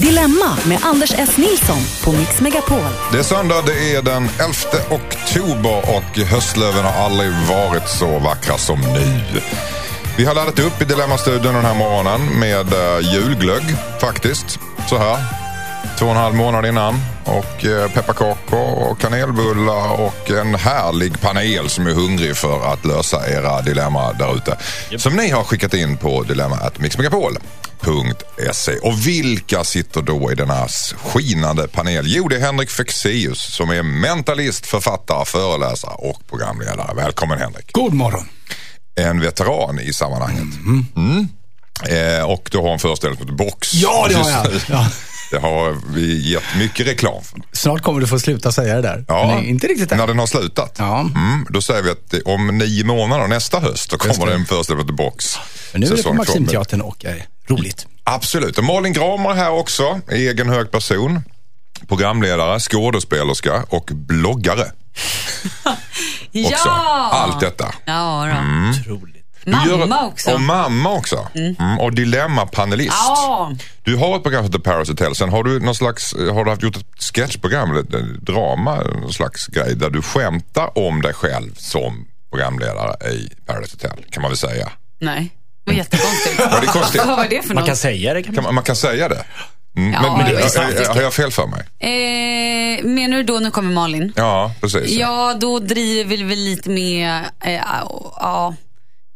Dilemma med Anders S. Nilsson på Mix Megapol. Det är söndag, det är den 11 oktober och höstlöven har aldrig varit så vackra som nu. Vi har laddat upp i Dilemmastudion den här morgonen med eh, julglögg faktiskt. Så här. Två och en halv månad innan. Och uh, pepparkakor och kanelbullar och en härlig panel som är hungrig för att lösa era dilemma där ute. Som ni har skickat in på dilemma.mixmegapol.se. Och vilka sitter då i denna skinande panel? Jo, det är Henrik Fexeus som är mentalist, författare, föreläsare och programledare. Välkommen Henrik. God morgon. En veteran i sammanhanget. Mm. Eh, och du har en föreställning som heter Box. Ja, det har jag. Ja. Det har vi gett mycket reklam för. Snart kommer du få sluta säga det där. Ja, Nej, inte riktigt än. När den har slutat. Ja. Mm, då säger vi att om nio månader, nästa höst, då kommer det. det en föreställning till Box. Men nu är det på. Maximteatern och är roligt. Absolut. Och Malin Gramer är här också, egen hög person. Programledare, skådespelerska och bloggare. Också. Ja! Allt detta. Ja, då. Otroligt. Mamma gör- också. Och mamma också. Mm. Och dilemmapanelist. Ja. Du har ett program som heter Paris Hotel. Sen har du någon slags, har du haft gjort ett sketchprogram eller ett eh, drama, någon slags grej där du skämtar om dig själv som programledare i Paris Hotel. Kan man väl säga. Nej, det var jättekonstigt. Var det konstigt? Vad var det för Man något? kan säga det. Kan Kan man, man kan säga det. Mm. Ja, men men det är eh, har jag fel för mig? Eh, menar du då nu kommer Malin? Ja, precis. Ja, då driver vi lite med, eh, ja,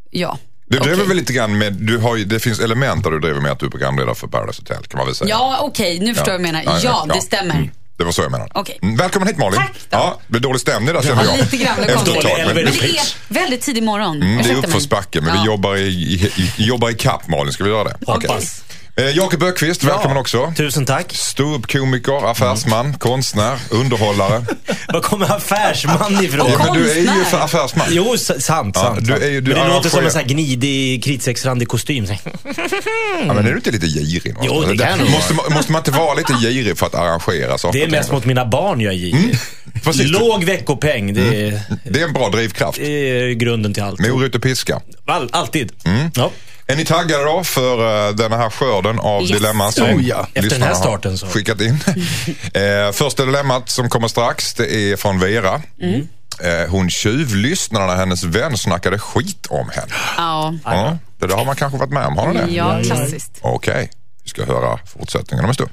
ja. Du driver Okej. väl lite grann med, du har ju, det finns element där du driver med att du är programledare för Paradise Hotel kan man väl säga. Ja, okej, nu förstår jag vad du menar. Ja, det stämmer. Det var så jag menade. Okej. Mm, Välkommen hit Malin. Tack då. Ja, det blir dålig stämning där känner Ja, jag. lite grann. Det Efter ett tag. Men, Men det är väldigt tidig morgon. mm, det är uppförsbacke men vi Ja. jobbar i, i, i, jobbar i kapp Malin. Ska vi göra det? Hoppas. Eh, Jakob Ökvist, välkommen också. Tusen tack. Ståuppkomiker, affärsman, konstnär, underhållare. Var kommer affärsman ifrån? Ja, men du är ju för affärsman. Jo, s- sant. Ja, sant, du sant. är ju- du men det låter som en sån här gnidig, kritstrecksrandig kostym. Ja, men är du inte lite girig? Jo, det kan måste, man- måste man inte vara lite girig för att arrangera saker? Det är mest mot mina barn jag är girig. Precis. Låg veckopeng, det är, Det är en bra drivkraft. det är grunden till allt. Morot och piska. All, alltid. Mm. Ja. Är ni taggade då för uh, den här skörden av Yes. dilemman som Oh, ja. Efter den här starten så. skickat in? eh, första dilemmat som kommer strax, det är från Vera. Mm. Eh, hon tjuvlyssnade när hennes vän snackade skit om henne. Ja, Ja, det där har man kanske varit med om, har ni det? ja klassiskt. Okej, vi ska höra fortsättningen om en stund.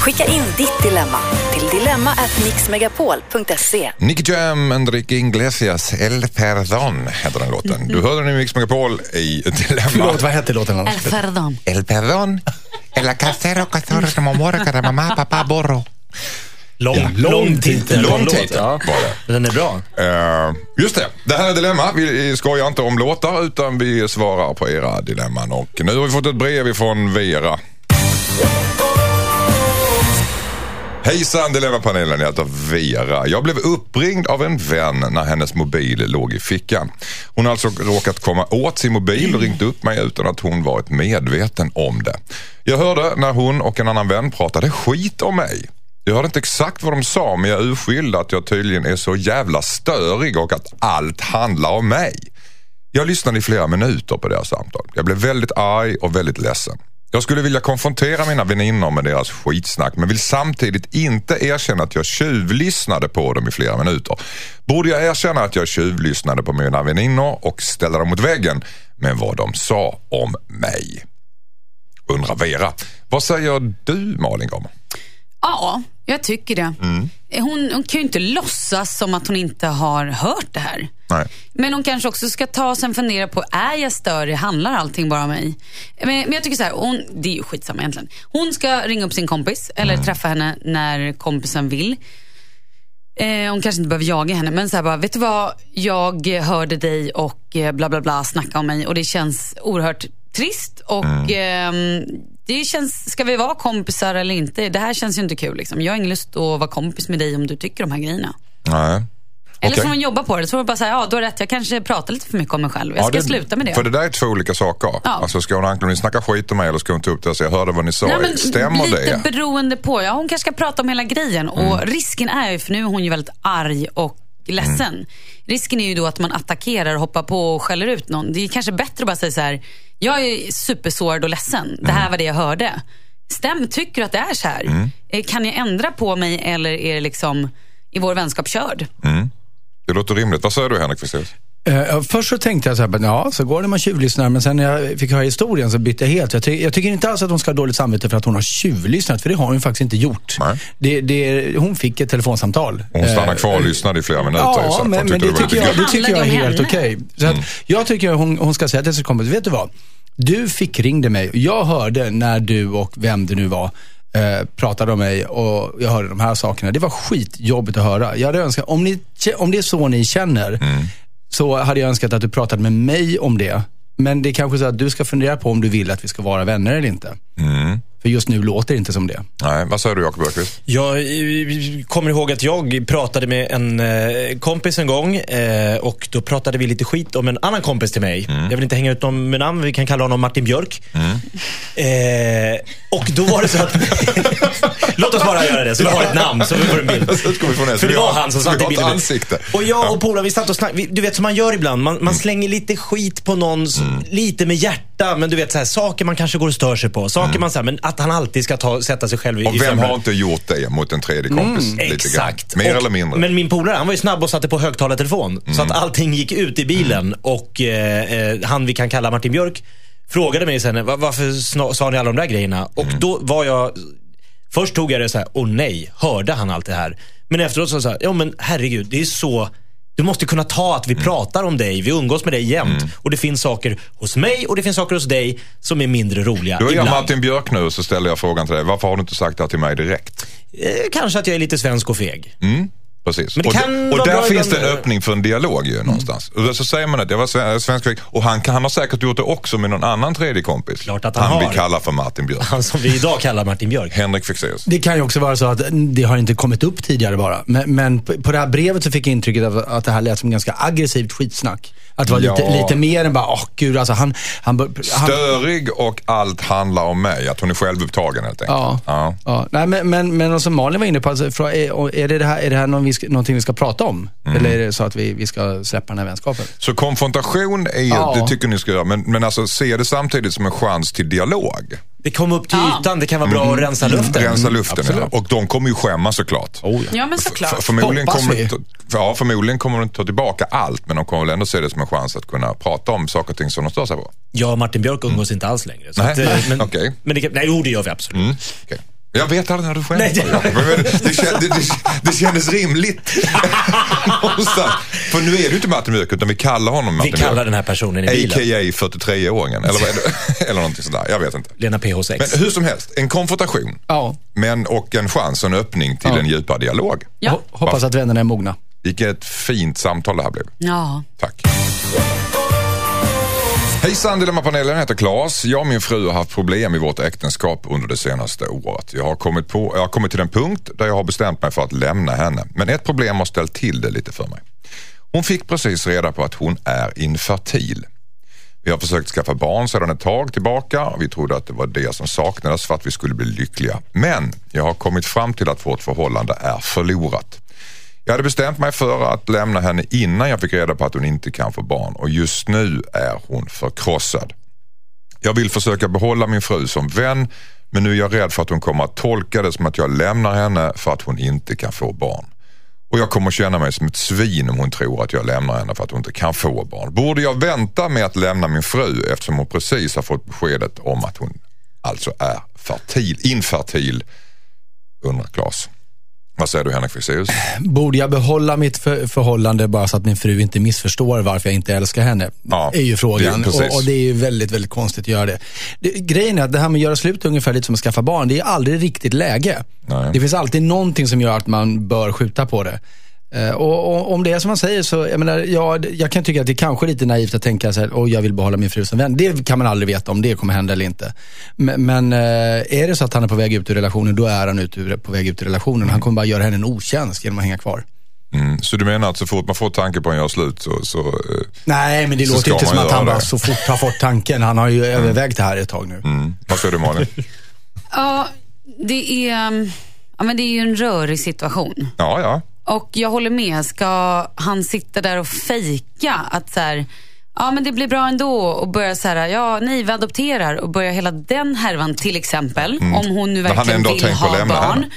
Skicka in ditt dilemma till dilemma@mixmegapol.se. Nicky Jam, Enrique Iglesias, El Perdón heter den låten. Du hörde den i Mix Megapol i Dilemma. Förlåt, vad hette låten El perdón. El Perdón, El Casero, Casero, Mamora, Mamma, Papá, Borro. Lång, Ja, lång, titel. Lång titel Ja. var det. Den är bra. Eh, just det, det här är Dilemma. Vi skojar inte om låtar utan vi svarar på era dilemman. Och nu har vi fått ett brev ifrån Vera. Hejsan Dilemmapanelen, jag heter Vera. Jag blev uppringd av en vän när hennes mobil låg i fickan. Hon har alltså råkat komma åt sin mobil och ringt upp mig utan att hon varit medveten om det. Jag hörde när hon och en annan vän pratade skit om mig. Jag hörde inte exakt vad de sa men jag urskilde att jag tydligen är så jävla störig och att allt handlar om mig. Jag lyssnade i flera minuter på deras samtal. Jag blev väldigt arg och väldigt ledsen. Jag skulle vilja konfrontera mina väninnor med deras skitsnack men vill samtidigt inte erkänna att jag tjuvlyssnade på dem i flera minuter. Borde jag erkänna att jag tjuvlyssnade på mina väninnor och ställa dem mot väggen med vad de sa om mig? Undrar Vera. Vad säger du Malin om? Ja, jag tycker det. Mm. Hon, hon kan ju inte låtsas som att hon inte har hört det här. Nej. Men hon kanske också ska ta sig en fundera på, är jag störig? Handlar allting bara om mig? Men, men jag tycker så här, hon, det är ju skitsamma egentligen. Hon ska ringa upp sin kompis eller Mm. träffa henne när kompisen vill. Eh, hon kanske inte behöver jaga henne, men så här bara, vet du vad? Jag hörde dig och eh, bla bla bla snacka om mig och det känns oerhört trist och ehm, det känns, ska vi vara kompisar eller inte? Det här känns ju inte kul liksom. Jag har ingen lust att vara kompis med dig om du tycker de här grejerna. Nej. Eller så Okej. får man jobba på det. Så får man bara säga, ja du har rätt, jag kanske pratar lite för mycket om mig själv. Jag ska det- sluta med det. För det där är två olika saker. Ja. Alltså ska hon anklaga snacka skit om mig eller ska hon ta upp det och säga jag hörde vad ni sa. Nej, men Stämmer lite det? Mm. beroende på. Ja, hon kanske ska prata om hela grejen. Och risken är ju, för nu är hon ju väldigt arg och ledsen. Mm. Risken är ju då att man attackerar och hoppar på och skäller ut någon. Det är kanske bättre att bara säga så här, jag är supersårad och ledsen. Det Mm. här var det jag hörde. stäm, tycker du att det är så här? Mm. Eh, Kan jag ändra på mig eller är det liksom i vår vänskap körd? Det låter rimligt. Vad säger du Henrik Fexeus? Eh, först så tänkte jag så här, ja, så går det när man tjuvlyssnar. Men sen när jag fick höra historien så bytte jag helt. Jag, ty jag tycker inte alls att hon ska ha dåligt samvete för att hon har tjuvlyssnat, för det har hon faktiskt inte gjort. Det, det, hon fick ett telefonsamtal. Hon stannade Eh, kvar och lyssnade i flera minuter. så Ja, men, men det, lite tycker jag, det tycker jag är det helt okej. Så att Jag tycker hon, hon ska säga till sin kompis, vet du vad? Du fick ringde mig jag hörde när du och vem det nu var eh, pratade om mig och jag hörde de här sakerna. Det var skitjobbigt att höra. Jag hade önskat, om, ni, om det är så ni känner, så hade jag önskat att du pratade med mig om det. Men det är kanske så att du ska fundera på om du vill att vi ska vara vänner eller inte. Mm. För just nu låter det inte som det. Nej, vad säger du Jakob Öqvist? Jag kommer ihåg att jag pratade med en eh, kompis en gång eh, och då pratade vi lite skit om en annan kompis till mig. Jag vill inte hänga ut någon med namn, vi kan kalla honom Martin Björk. Eh, och då var det så att... Låt oss bara göra det, så vi har ett namn, så vi får en bild. Så ska vi få ner- För det vi var har- han som satt i bilden. ansikte. Och jag och polaren, vi satt och snackade. Du vet som man gör ibland. Man, Mm. man slänger lite skit på någon, s- lite med hjärta. Men du vet så här, saker man kanske går och stör sig på. Saker man säger, men att han alltid ska ta, sätta sig själv i Mm. Och vem sömnen. har inte gjort det mot en tredje kompis? lite grann? Exakt. Mer Och- eller mindre? Men min polare, han var ju snabb och satte på högtalartelefon. Så Mm. att allting gick ut i bilen. Och eh, eh, han vi kan kalla Martin Björk frågade mig sen, "Va- varför sa ni alla de där grejerna? Och Mm. då var jag, först tog jag det så här, åh nej, hörde han allt det här? Men efteråt så sa jag, ja men herregud, det är så du måste kunna ta att vi Mm. pratar om dig, vi umgås med dig jämt. Och det finns saker hos mig och det finns saker hos dig som är mindre roliga. Då är jag ibland. Martin Björk nu så ställer jag frågan till dig. Varför har du inte sagt det här till mig direkt? Eh, kanske att jag är lite svensk och feg. Precis. Men det och kan och där finns det en öppning för en dialog ju någonstans. Och då så säger man att jag var sve- svensk. Och han, kan- han har säkert gjort det också med någon annan tredje kompis. Klart att han han har. vi kallar för Martin Björk. Han som vi idag kallar Martin Björk. Henrik Fexeus. Det kan ju också vara så att det har inte kommit upp tidigare bara. Men, men på på det här brevet så fick jag intrycket av att det här lät som ganska aggressivt skitsnack. Att det var lite, Ja. lite mer än bara, åh gud alltså han... han, han Störig och allt handlar om mig. Att hon är självupptagen helt enkelt. Ja. Ja. Ja, nej, men, men, men som Malin var inne på, alltså, är, är det, det här, är det här någon vi ska, någonting vi ska prata om? Mm. Eller är det så att vi, vi ska släppa den här vänskapen? Så konfrontation är, Ja. det tycker ni ska göra. Men, men alltså se det samtidigt som en chans till dialog. Det kom upp till Ja. ytan, det kan vara bra att rensa luften. Rensa luften ja. Och de kommer ju skämmas såklart. Oh, Ja, men För, såklart. förmodligen, Hoppas kommer, vi. de- ja, förmodligen kommer de inte ta tillbaka allt men de kommer väl ändå se det som en chans att kunna prata om saker och ting som de stör sig på. Jag och Martin Björk umgås inte alls längre. Så Nej, att, eh, nej, men, okej. men det, nej, jo, det gör vi absolut. Mm. okej. Jag vet aldrig när du skämtar. Nej, det- Jakob. Men det, det, kän- det, det, det kändes rimligt. För nu är ju inte Martin Björk utan vi kallar honom Vi Martin kallar Björk. den här personen i bilen. A.k.a. 43-åringen. Eller, eller någonting sådär. Jag vet inte. Lena PH6. Men hur som helst, en konfrontation. Ja. Men och en chans, en öppning till Ja. en djupare dialog. Ja. Ho- Hoppas att vännerna är mogna. Vilket fint samtal det här blev. Ja. Tack. Hejsan Dilemmapanelen, jag heter Claes. Jag och min fru har haft problem i vårt äktenskap under det senaste året. Jag har, kommit på, jag har kommit till en punkt där jag har bestämt mig för att lämna henne. Men ett problem har ställt till det lite för mig. Hon fick precis reda på att hon är infertil. Vi har försökt skaffa barn sedan ett tag tillbaka och vi trodde att det var det som saknades för att vi skulle bli lyckliga. Men jag har kommit fram till att vårt förhållande är förlorat. Jag hade bestämt mig för att lämna henne innan jag fick reda på att hon inte kan få barn och just nu är hon förkrossad. Jag vill försöka behålla min fru som vän men nu är jag rädd för att hon kommer att tolka det som att jag lämnar henne för att hon inte kan få barn. Och jag kommer känna mig som ett svin om hon tror att jag lämnar henne för att hon inte kan få barn. Borde jag vänta med att lämna min fru eftersom hon precis har fått beskedet om att hon alltså är fertil, infertil, undrar Claes. Vad säger du Henrik Fexeus? Borde jag behålla mitt för, förhållande bara så att min fru inte missförstår varför jag inte älskar henne? Ja, är ju frågan. det- och, och det är ju väldigt, väldigt konstigt att göra det. det. Grejen är att det här med att göra slut är ungefär lite som att skaffa barn. Det är aldrig riktigt läge. Nej. Det finns alltid någonting som gör att man bör skjuta på det. Eh, Och, och om det är som man säger så, jag menar, ja, jag kan tycka att det är kanske lite naivt att tänka så här, oh, jag vill behålla min fru som vän. Det kan man aldrig veta om det kommer hända eller inte. Men, men eh, är det så att han är på väg ut ur relationen, då är han ut ur, på väg ut ur relationen. Han kommer bara göra henne en otjänst genom att hänga kvar. Mm. Så du menar att så fort man får tanke på att göra slut så... så eh, Nej, men det Så låter inte som att han bara så fort har fått tanken. Han har ju övervägt det här ett tag nu. mm. Vad säger du Malin? ja, det är, ja, men det är ju en rörig situation. Ja, ja. Och jag håller med. Ska han sitta där och fejka att så här, ja men det blir bra ändå och börja så här, ja nej vi adopterar och börja hela den härvan till exempel. Om hon nu Mm. verkligen vill ha barn. henne.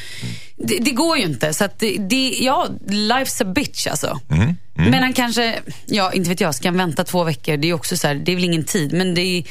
Det, det går ju inte. Så att det, det, ja, life's a bitch alltså. Mm. Men han kanske, ja inte vet jag, ska han vänta två veckor? Det är också så här, det är väl ingen tid. Men det är,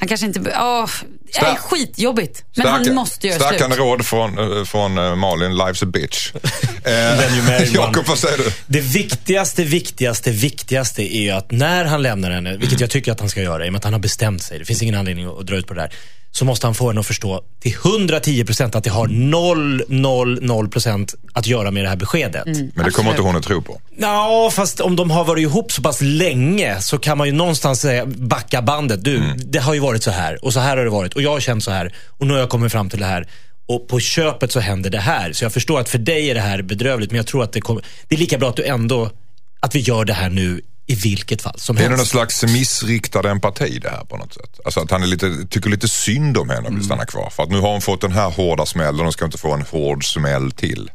han kanske inte, åh, det är skitjobbigt. Men Starka- han måste göra Stärkande slut. råd från, eh, från eh, Malin, life's a bitch. One. Jakob, vad säger du? Det viktigaste, viktigaste, viktigaste är ju att när han lämnar henne, vilket jag tycker att han ska göra i och med att han har bestämt sig, det finns ingen anledning att dra ut på det där, så måste han få henne att förstå till 110% att det har 0, 0, 0% att göra med det här beskedet. Men det kommer inte hon att tro på. Ja, fast om de har varit ihop så pass länge så kan man ju någonstans säga, backa bandet. Du, det har ju varit så här och så här har det varit och jag har känt så här och nu har jag kommit fram till det här. Och på köpet så händer det här. Så jag förstår att för dig är det här bedrövligt men jag tror att det kommer, det är lika bra att du ändå, att vi gör det här nu i vilket fall som Är det någon helst. slags missriktad empati det här på något sätt? Alltså att han är lite, tycker lite synd om henne och Mm. vill stanna kvar. För att nu har hon fått den här hårda smällen och ska inte få en hård smäll till.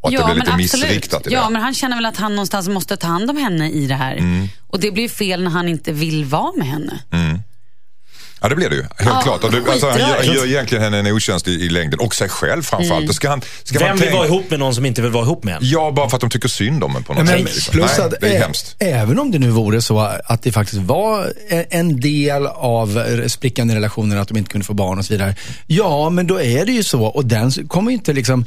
Och att det blir lite missriktat i Ja, det. men han känner väl att han någonstans måste ta hand om henne i det här. Mm. Och det blir fel när han inte vill vara med henne. Ja det blir det ju. Helt Ja, klart. Och det, alltså, han, gör, gör egentligen henne en otjänst i, i längden. Och sig själv framförallt. Mm. Ska han, ska Vem man vill tänka- vara ihop med någon som inte vill vara ihop med en? Ja, bara för att de tycker synd om en på något men sätt. liksom. plus Nej, att det är hemskt. Även om det nu vore så att det faktiskt var en del av sprickan i relationen att de inte kunde få barn och så vidare. Ja, men då är det ju så och den kommer ju inte liksom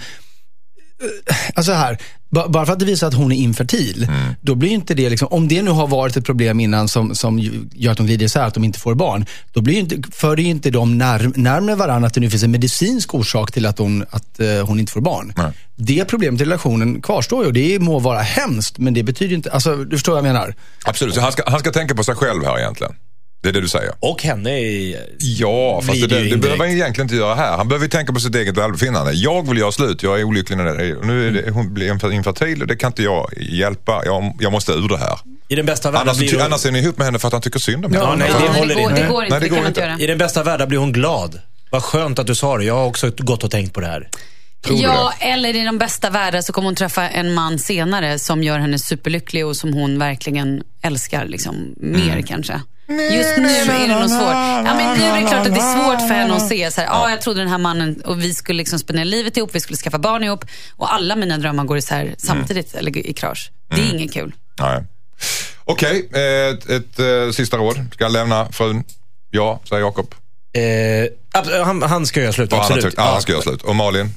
Alltså här, ba- bara för att det visar att hon är infertil, Mm. då blir inte det liksom, om det nu har varit ett problem innan som, som gör att de glider isär, att de inte får barn, då blir inte, för det ju inte de när, närmare varandra att det nu finns en medicinsk orsak till att hon, att, eh, hon inte får barn. Nej. Det problemet i relationen kvarstår ju och det må vara hemskt, men det betyder inte, alltså du förstår vad jag menar? Absolut, så han ska, han ska tänka på sig själv här egentligen. Det är det du säger. Och henne i... Ja, fast det, det behöver han egentligen inte göra här. Han behöver ju tänka på sitt eget välbefinnande. Jag vill göra slut, jag är olycklig när det är. Nu är det, hon blir infer- infertil, det kan inte jag hjälpa. Jag, jag måste ur det här. I den bästa världen Annars, blir hon... annars är ni ihop med henne för att han tycker synd om henne. Ja, nej, det håller det, går, inte. det går inte. Nej, det går inte. I den bästa världen blir hon glad. Vad skönt att du sa det. Jag har också gått och tänkt på det här. Tror Ja, eller i de bästa världar så kommer hon träffa en man senare som gör henne superlycklig och som hon verkligen älskar liksom, mer Mm. kanske. Just nu är det nog svårt. Ja, men nu är det klart att det är svårt för henne att se så här, ja. jag trodde den här mannen och vi skulle liksom spendera livet ihop, vi skulle skaffa barn ihop och alla mina drömmar går isär samtidigt eller i krasch. Det Mm. är inget kul. Nej. Okej, eh, ett, ett eh, sista råd. Ska han lämna frun? Ja, säger Jakob. Eh, han, han ska göra slut, han, absolut. tyckt, ja, han ska göra slut. Och Malin,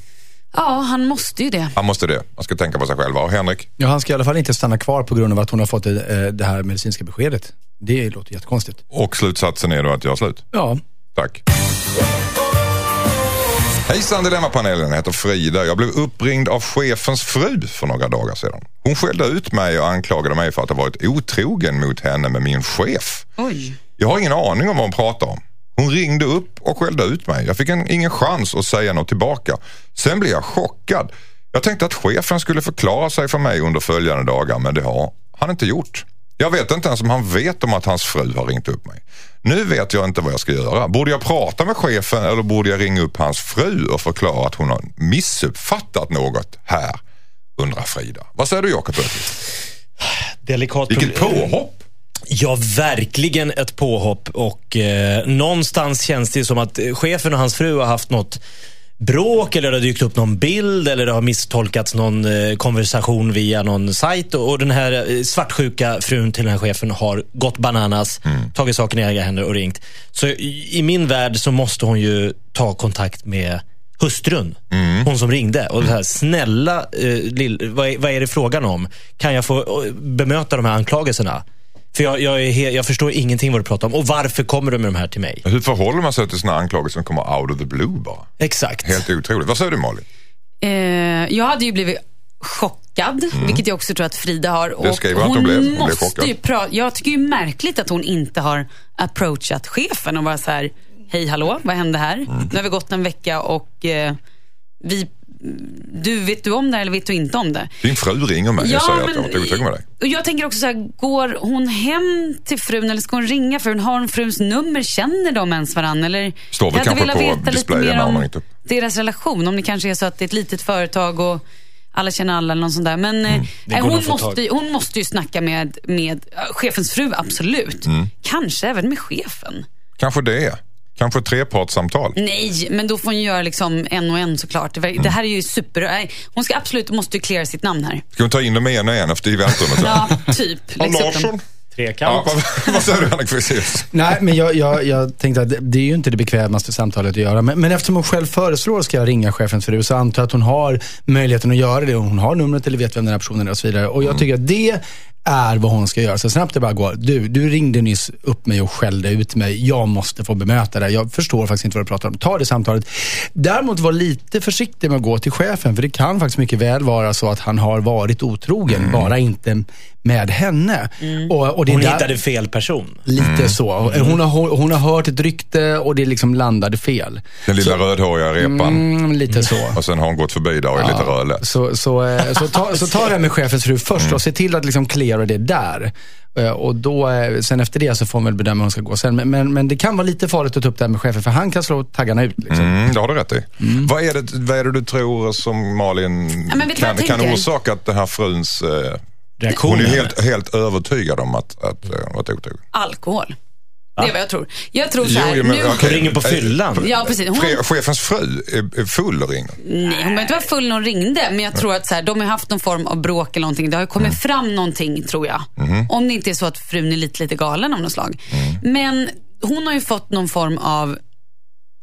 Ja, han måste ju det. han måste det. Han ska tänka på sig själv. Och Henrik? Ja, han ska i alla fall inte stanna kvar på grund av att hon har fått det, eh, det här medicinska beskedet. Det låter jättekonstigt. Och slutsatsen är då att göra slut. Ja, Tack. Hejsan Dilemmapanelen, jag heter Frida. Jag blev uppringd av chefens fru för några dagar sedan. Hon skällde ut mig och anklagade mig för att ha varit otrogen mot henne med min chef. Oj. Jag har ingen aning om vad hon pratar om. Hon ringde upp och skällde ut mig. Jag fick en, ingen chans att säga något tillbaka. Sen blev jag chockad. Jag tänkte att chefen skulle förklara sig för mig under följande dagar men det har han inte gjort. Jag vet inte ens om han vet om att hans fru har ringt upp mig. Nu vet jag inte vad jag ska göra. Borde jag prata med chefen eller borde jag ringa upp hans fru och förklara att hon har missuppfattat något här? Undrar Frida. Vad säger du Jakob? Delikat Vilket påhopp! Ja, verkligen ett påhopp. Och eh, någonstans känns det som att eh, chefen och hans fru har haft något bråk eller det har dykt upp någon bild eller det har misstolkats någon eh, konversation via någon sajt och, och den här eh, svartsjuka frun till den här chefen har gått bananas, tagit saken i egna händer och ringt. Så i, i min värld så måste hon ju ta kontakt med hustrun, hon som ringde. Och så här, snälla, eh, lill, vad, är, vad är det frågan om? Kan jag få eh, bemöta de här anklagelserna? För jag, jag, är jag förstår ingenting vad du pratar om. Och varför kommer du med de här till mig? Hur förhåller man sig till sådana anklagelser som kommer out of the blue bara? Exakt. Helt otroligt. Vad säger du Malin? Eh, jag hade ju blivit chockad, vilket jag också tror att Frida har. Mm. Det Och skriver att hon hon blev. Hon blev måste chockad. ju pra- Jag tycker ju märkligt att hon inte har approachat chefen och bara så här, hej hallå, vad hände här? Mm. Nu har vi gått en vecka och eh, vi, du, vet du om det eller vet du inte om det? Din fru ringer mig och säger att hon har varit otrogen med dig. och jag tänker också så här, går hon hem till frun eller ska hon ringa frun? Har hon fruns nummer? Känner de ens varandra? Eller, Står väl kanske på veta lite mer om upp. deras relation. Om det kanske är så att det är ett litet företag och alla känner alla eller något sånt där. Men eh, går nog hon, måste, ju- hon måste ju snacka med, med äh, chefens fru, absolut. Kanske även med chefen. Kanske det. Kanske ett trepartssamtal. Nej, men då får hon ju göra liksom en och en såklart. Det, det här är ju super... Nej, hon ska absolut, måste ju cleara sitt namn här. Ska hon ta in dem en och en efter i väntrummet? Ja, typ. Dem. Larsson? Trekant. Ja, vad, vad säger du Henrik Fexeus? Nej, men jag, jag, jag tänkte att det, det är ju inte det bekvämaste samtalet att göra. Men, men eftersom hon själv föreslår ska jag ringa chefens fru så antar jag att hon har möjligheten att göra det. Hon har numret eller vet vem den här personen är och så vidare. Och jag tycker att det är vad hon ska göra. Så snabbt det bara går. Du, du ringde nyss upp mig och skällde ut mig. Jag måste få bemöta det. Jag förstår faktiskt inte vad du pratar om. Ta det samtalet. Däremot var lite försiktig med att gå till chefen. För det kan faktiskt mycket väl vara så att han har varit otrogen. Bara inte med henne. Och, och det är Hon där- hittade fel person. Lite så. Hon har, hon har hört ett rykte och det liksom landade fel. Den lilla rödhåriga repan. Mm, lite så. Och sen har hon gått förbi där och är lite rödlätt. Så, så, eh, så, ta, så ta det här med chefens fru först och se till att liksom cleara det där. Eh, Och då, eh, sen efter det så får man väl bedöma hur hon ska gå sen. Men, men, men det kan vara lite farligt att ta upp det här med chefen för han kan slå taggarna ut. Liksom. Mm, det har du rätt i. Vad, är det, vad är det du tror som Malin Ja, kan, kan orsaka att den här fruns... Eh, Reaktion. hon är helt, helt övertygad om att, att eh, hon varit otrogen. Alkohol. Det är vad jag tror. Jag tror så här, jo, men nu... okej. Hon ringer på fyllan. Ja, precis. Hon, Che- Chefens fru är, är full och ringer. nej, hon behöver inte vara full när hon ringde, men jag tror att så här, de har haft någon form av bråk eller någonting. Det har ju kommit fram någonting, tror jag. Om det inte är så att frun är lite, lite galen av något slag. Men hon har ju fått någon form av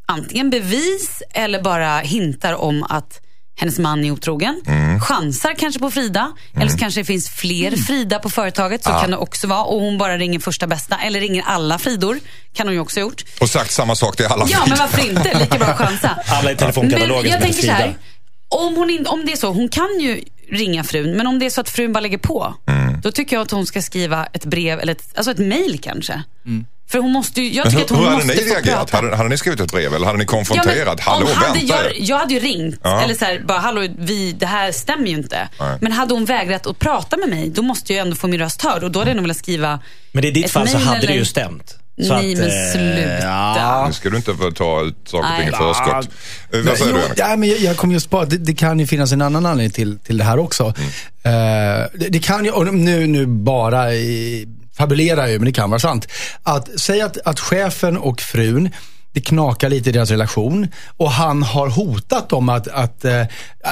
antingen bevis eller bara hintar om att hennes man är otrogen. Chansar kanske på Frida. Eller så kanske det finns fler Frida på företaget. Så kan det också vara. Och hon bara ringer första bästa. Eller ringer alla Fridor. Kan hon ju också ha gjort. Och sagt samma sak till alla Ja, men varför inte? Lika bra att chansa. Alla i telefonkatalogen Men jag tänker så här. Frida. Om, hon in, om det är så, hon kan ju ringa frun, men om det är så att frun bara lägger på, Mm. Då tycker jag att hon ska skriva ett brev eller ett, alltså ett mejl kanske. För hon måste ju, jag tycker hur, att hon hur hade måste ni reagerat? Hade, hade ni skrivit ett brev eller hade ni Ja, men konfronterat? Hallå, om hade vänta jag, jag hade ju ringt, Ja. eller så här, bara hallå, vi, det här stämmer ju inte. Nej. Men hade hon vägrat att prata med mig, då måste jag ändå få min röst hörd och då hade jag nog velat skriva Men i ditt fall så hade det eller- ju stämt. Så Nej, att, men eh, sluta. ja. Nu ska du inte få ta ut saker och ting i förskott. Eh, Nej, Vad säger jo, du ja, men jag, jag kom just på att det, det kan ju finnas en annan anledning till, till det här också. Eh, det, det kan ju, och nu, nu bara i, fabulerar ju, men det kan vara sant. Att säga att, att chefen och frun det knakar lite i deras relation och han har hotat dem att, att eh,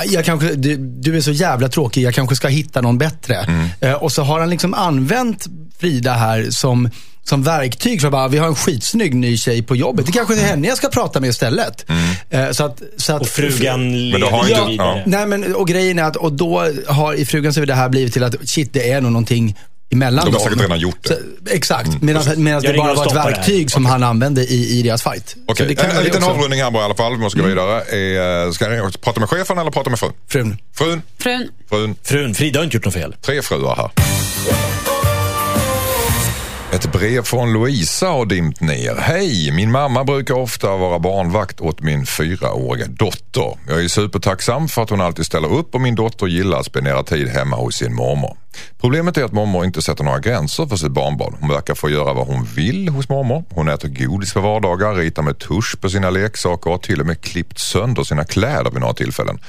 jag kanske, du, du är så jävla tråkig, jag kanske ska hitta någon bättre. Eh, och så har han liksom använt Frida här som som verktyg för att bara, vi har en skitsnygg ny tjej på jobbet. Det kanske är henne jag ska prata med istället. Eh, så att, så att, Och frugan Men då har lever inte- vidare. ja. Nej, men och grejen är att, och då har i frugan så har det här blivit till att shit, det är nog någonting emellan De har dem. säkert redan gjort det. Så, exakt, medan, medan det Jag bara var ett verktyg som han använde i, i deras fight. Så Okej, det kan en, en liten också. Mm. avrundning här bara i alla fall. Vi måste gå vidare. Eh, ska ni prata med chefen eller prata med frun? Frun. Frun, frun. frun, Frun, Frida har inte gjort något fel. tre fruar här. Ett brev från Louisa har dimpt ner. Hej! Min mamma brukar ofta vara barnvakt åt min fyraåriga dotter. Jag är supertacksam för att hon alltid ställer upp och min dotter gillar att spendera tid hemma hos sin mormor. Problemet är att mormor inte sätter några gränser för sitt barnbarn. Hon verkar få göra vad hon vill hos mormor. Hon äter godis på vardagar, ritar med tusch på sina leksaker och har till och med klippt sönder sina kläder vid några tillfällen.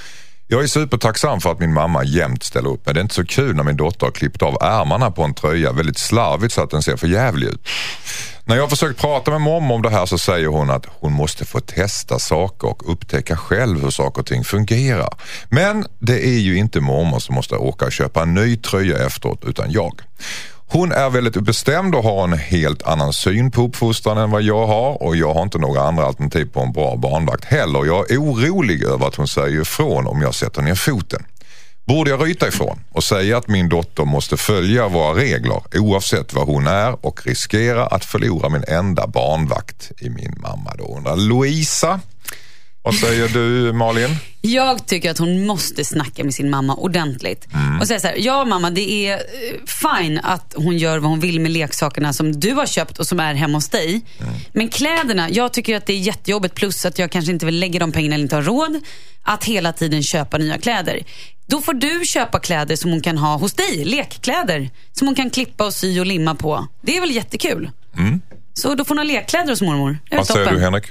Jag är supertacksam för att min mamma jämt ställer upp men det är inte så kul när min dotter har klippt av ärmarna på en tröja väldigt slarvigt så att den ser för jävlig ut. När jag har försökt prata med mormor om det här så säger hon att hon måste få testa saker och upptäcka själv hur saker och ting fungerar. Men det är ju inte mormor som måste åka och köpa en ny tröja efteråt utan jag. Hon är väldigt bestämd och har en helt annan syn på uppfostran än vad jag har och jag har inte några andra alternativ på en bra barnvakt heller. Jag är orolig över att hon säger ifrån om jag sätter ner foten. Borde jag ryta ifrån och säga att min dotter måste följa våra regler oavsett vad hon är och riskera att förlora min enda barnvakt i min mamma då undrar Louisa. Vad säger du Malin? Jag tycker att hon måste snacka med sin mamma ordentligt. Och säga så här, ja mamma det är eh, fine att hon gör vad hon vill med leksakerna som du har köpt och som är hemma hos dig. Men kläderna, jag tycker att det är jättejobbigt plus att jag kanske inte vill lägga de pengarna eller inte har råd att hela tiden köpa nya kläder. Då får du köpa kläder som hon kan ha hos dig, lekkläder. Som hon kan klippa och sy och limma på. Det är väl jättekul? Så då får hon ha lekkläder hos mormor. Vad säger du Henrik?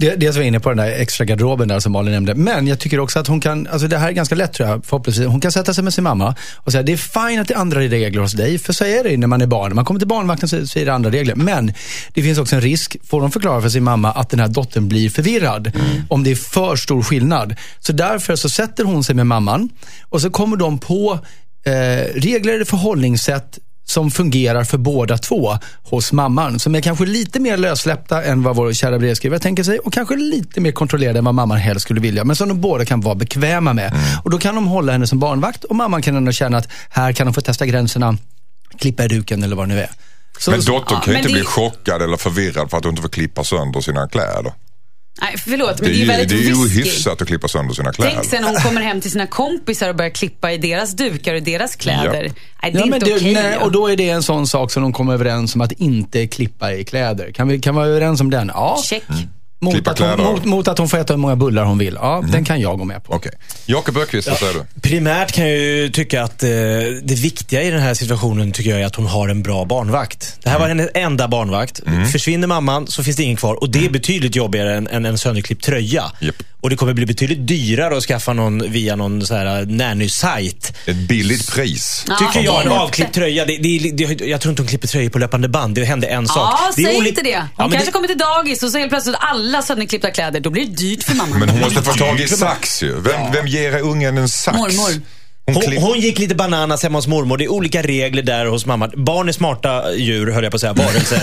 Det, dels var jag inne på den där extra garderoben där som Malin nämnde. Men jag tycker också att hon kan, alltså det här är ganska lätt tror jag, förhoppningsvis. Hon kan sätta sig med sin mamma och säga, det är fint att det är andra regler hos dig, för så är det när man är barn. När man kommer till barnvakten så, så är det andra regler. Men det finns också en risk, får hon förklara för sin mamma, att den här dottern blir förvirrad. Om det är för stor skillnad. Så därför så sätter hon sig med mamman och så kommer de på eh, regler förhållningssätt som fungerar för båda två hos mamman. Som är kanske lite mer lössläppta än vad vår kära brevskrivare tänker sig och kanske lite mer kontrollerade än vad mamman helst skulle vilja. Men som de båda kan vara bekväma med. Och då kan de hålla henne som barnvakt och mamman kan ändå känna att här kan de få testa gränserna, klippa i duken eller vad det nu är. Så, Men dottern kan ju inte det- bli chockad eller förvirrad för att hon inte får klippa sönder sina kläder. Nej, förlåt, Det men är, det är ju, väldigt det är ju risky. hyfsat att klippa sönder sina kläder. Tänk sen när hon kommer hem till sina kompisar och börjar klippa i deras dukar och deras kläder. Ja. Nej, det är Ja, men inte det, okej. nej, ja. och då är det en sån sak som de kommer överens om att inte klippa i kläder. Kan vi kan vi vara överens om den? Ja. Check. Mot Klippa att, hon, kläder. mot, mot att hon får äta hur många bullar hon vill. Ja, den kan jag gå med på. Okej. Jakob Öqvist, vad säger du? Primärt kan jag ju tycka att eh, det viktiga i den här situationen tycker jag är att hon har en bra barnvakt. Det här var hennes enda barnvakt. Försvinner mamman så finns det ingen kvar. Och det är betydligt jobbigare än, än en sönderklippt tröja. Japp. Och det kommer bli betydligt dyrare att skaffa någon via någon så här nanny-sajt. Ett billigt pris. Ja, Tycker jag, en det är avklippt tröja. Det, det, det, jag tror inte hon klipper tröjor på löpande band. Det hände en sak. Ja, det är säg oli- inte det. Ja, Hon men kanske kommer till dagis och så helt plötsligt alla sönderklippta kläder. Då blir det dyrt för mamma. Men hon måste få tag i sax ju. Vem, vem ger ungen en sax? Mormor. Hon Hon, gick lite bananas hemma hos mormor. Det är olika regler där hos mamma. Barn är smarta djur, höll jag på att säga. Varelser.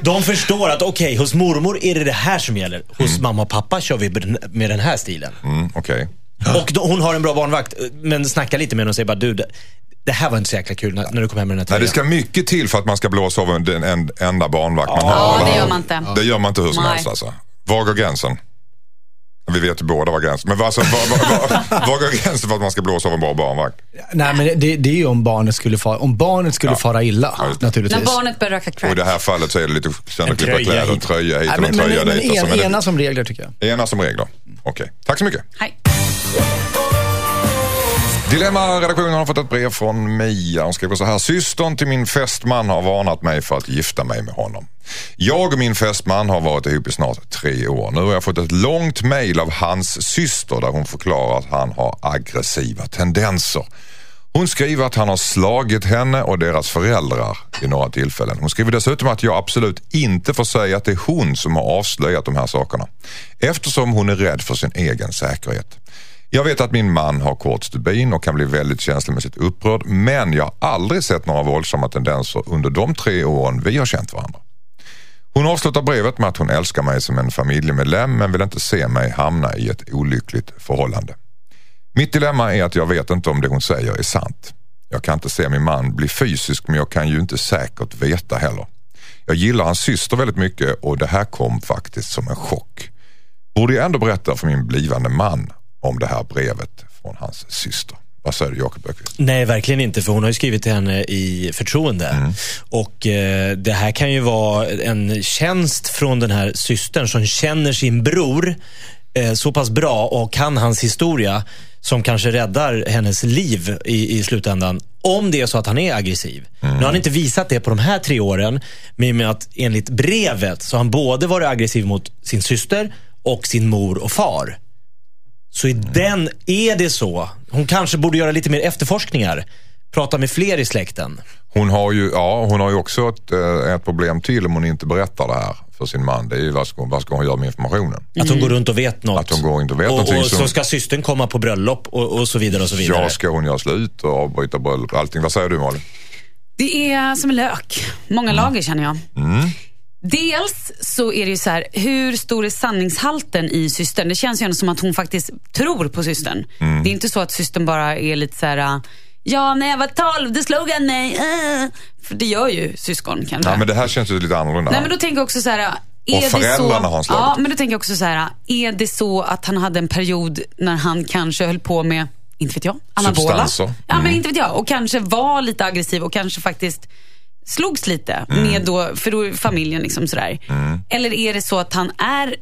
De förstår att okej, hos mormor är det det här som gäller. Hos mamma och pappa kör vi med den- här stilen. Mm, Okej. Och då, hon har en bra barnvakt, men snackar lite med henne och säger bara du, det, här var inte så jäkla kul när, när du kom hem med den här Nej, tröjan. det ska mycket till för att man ska blåsa av en- en, enda barnvakt man har. Ja, det gör man inte. Det gör man inte hur som Nej. helst alltså. Var går gränsen? Vi vet ju båda var gränsen. Men alltså, var, var, var, var går gränsen för att man ska blåsa av en bra barnvakt? Nej, men det, det är ju om barnet skulle fara, om barnet skulle fara illa, det. naturligtvis. När barnet börjar röka Och i crack. det här fallet så är det lite sönderklippta En tröja kläder, en tröja hit Nej, och en men, men, tröja men dit. alltså, en, men ena det- som regler tycker jag. Ena som regler. Okej, tack så mycket. Hej. Dilemma-redaktionen har fått ett brev från Mia. Hon skriver så här. Systern till min fästman har varnat mig för att gifta mig med honom. Jag och min fästman har varit ihop i snart tre år. Nu har jag fått ett långt mail av hans syster där hon förklarar att han har aggressiva tendenser. Hon skriver att han har slagit henne och deras föräldrar vid några tillfällen. Hon skriver dessutom att jag absolut inte får säga att det är hon som har avslöjat de här sakerna. Eftersom hon är rädd för sin egen säkerhet. Jag vet att min man har kort stubin och kan bli väldigt känslomässigt upprörd men jag har aldrig sett några våldsamma tendenser under de tre åren vi har känt varandra. Hon avslutar brevet med att hon älskar mig som en familjemedlem men vill inte se mig hamna i ett olyckligt förhållande. Mitt dilemma är att jag vet inte om det hon säger är sant. Jag kan inte se min man bli fysisk men jag kan ju inte säkert veta heller. Jag gillar hans syster väldigt mycket och det här kom faktiskt som en chock. Borde jag ändå berätta för min blivande man om det här brevet från hans syster? Vad säger du Jakob? Nej, verkligen inte. För hon har ju skrivit till henne i förtroende. Och eh, det här kan ju vara en tjänst från den här systern som känner sin bror eh, så pass bra och kan hans historia som kanske räddar hennes liv i, i slutändan. Om det är så att han är aggressiv. Nu har han inte visat det på de här tre åren. Men i och med att enligt brevet så har han både varit aggressiv mot sin syster och sin mor och far. Så i den, är det så? Hon kanske borde göra lite mer efterforskningar. Prata med fler i släkten. Hon har ju, ja, hon har ju också ett, eh, ett problem till om hon inte berättar det här för sin man. Det är ju vad ska, vad ska hon göra med informationen? Att hon går runt och vet något. Att hon går runt och vet och, någonting och som- så ska systern komma på bröllop och, och så vidare och så vidare. Ja, ska hon göra slut och avbryta bröllop och allting? Vad säger du Malin? Det är som en lök. Många Mm. lager känner jag. Dels så är det ju så här, hur stor är sanningshalten i systern? Det känns ju ändå som att hon faktiskt tror på systern. Mm. Det är inte så att systern bara är lite så här, ja när jag var 12 då slog han mig. äh." För det gör ju syskon kanske. Ja, men det här känns ju lite annorlunda. Nej men då tänker jag också så här. Är Och det föräldrarna så, har han slagit. Ja, men då tänker jag också så här. Är det så att han hade en period när han kanske höll på med, inte vet jag, anabola? Substanser. Ja, men Mm. inte vet jag. Och kanske var lite aggressiv och kanske faktiskt slogs lite Mm. med då, för då familjen liksom sådär. Eller är det så att han är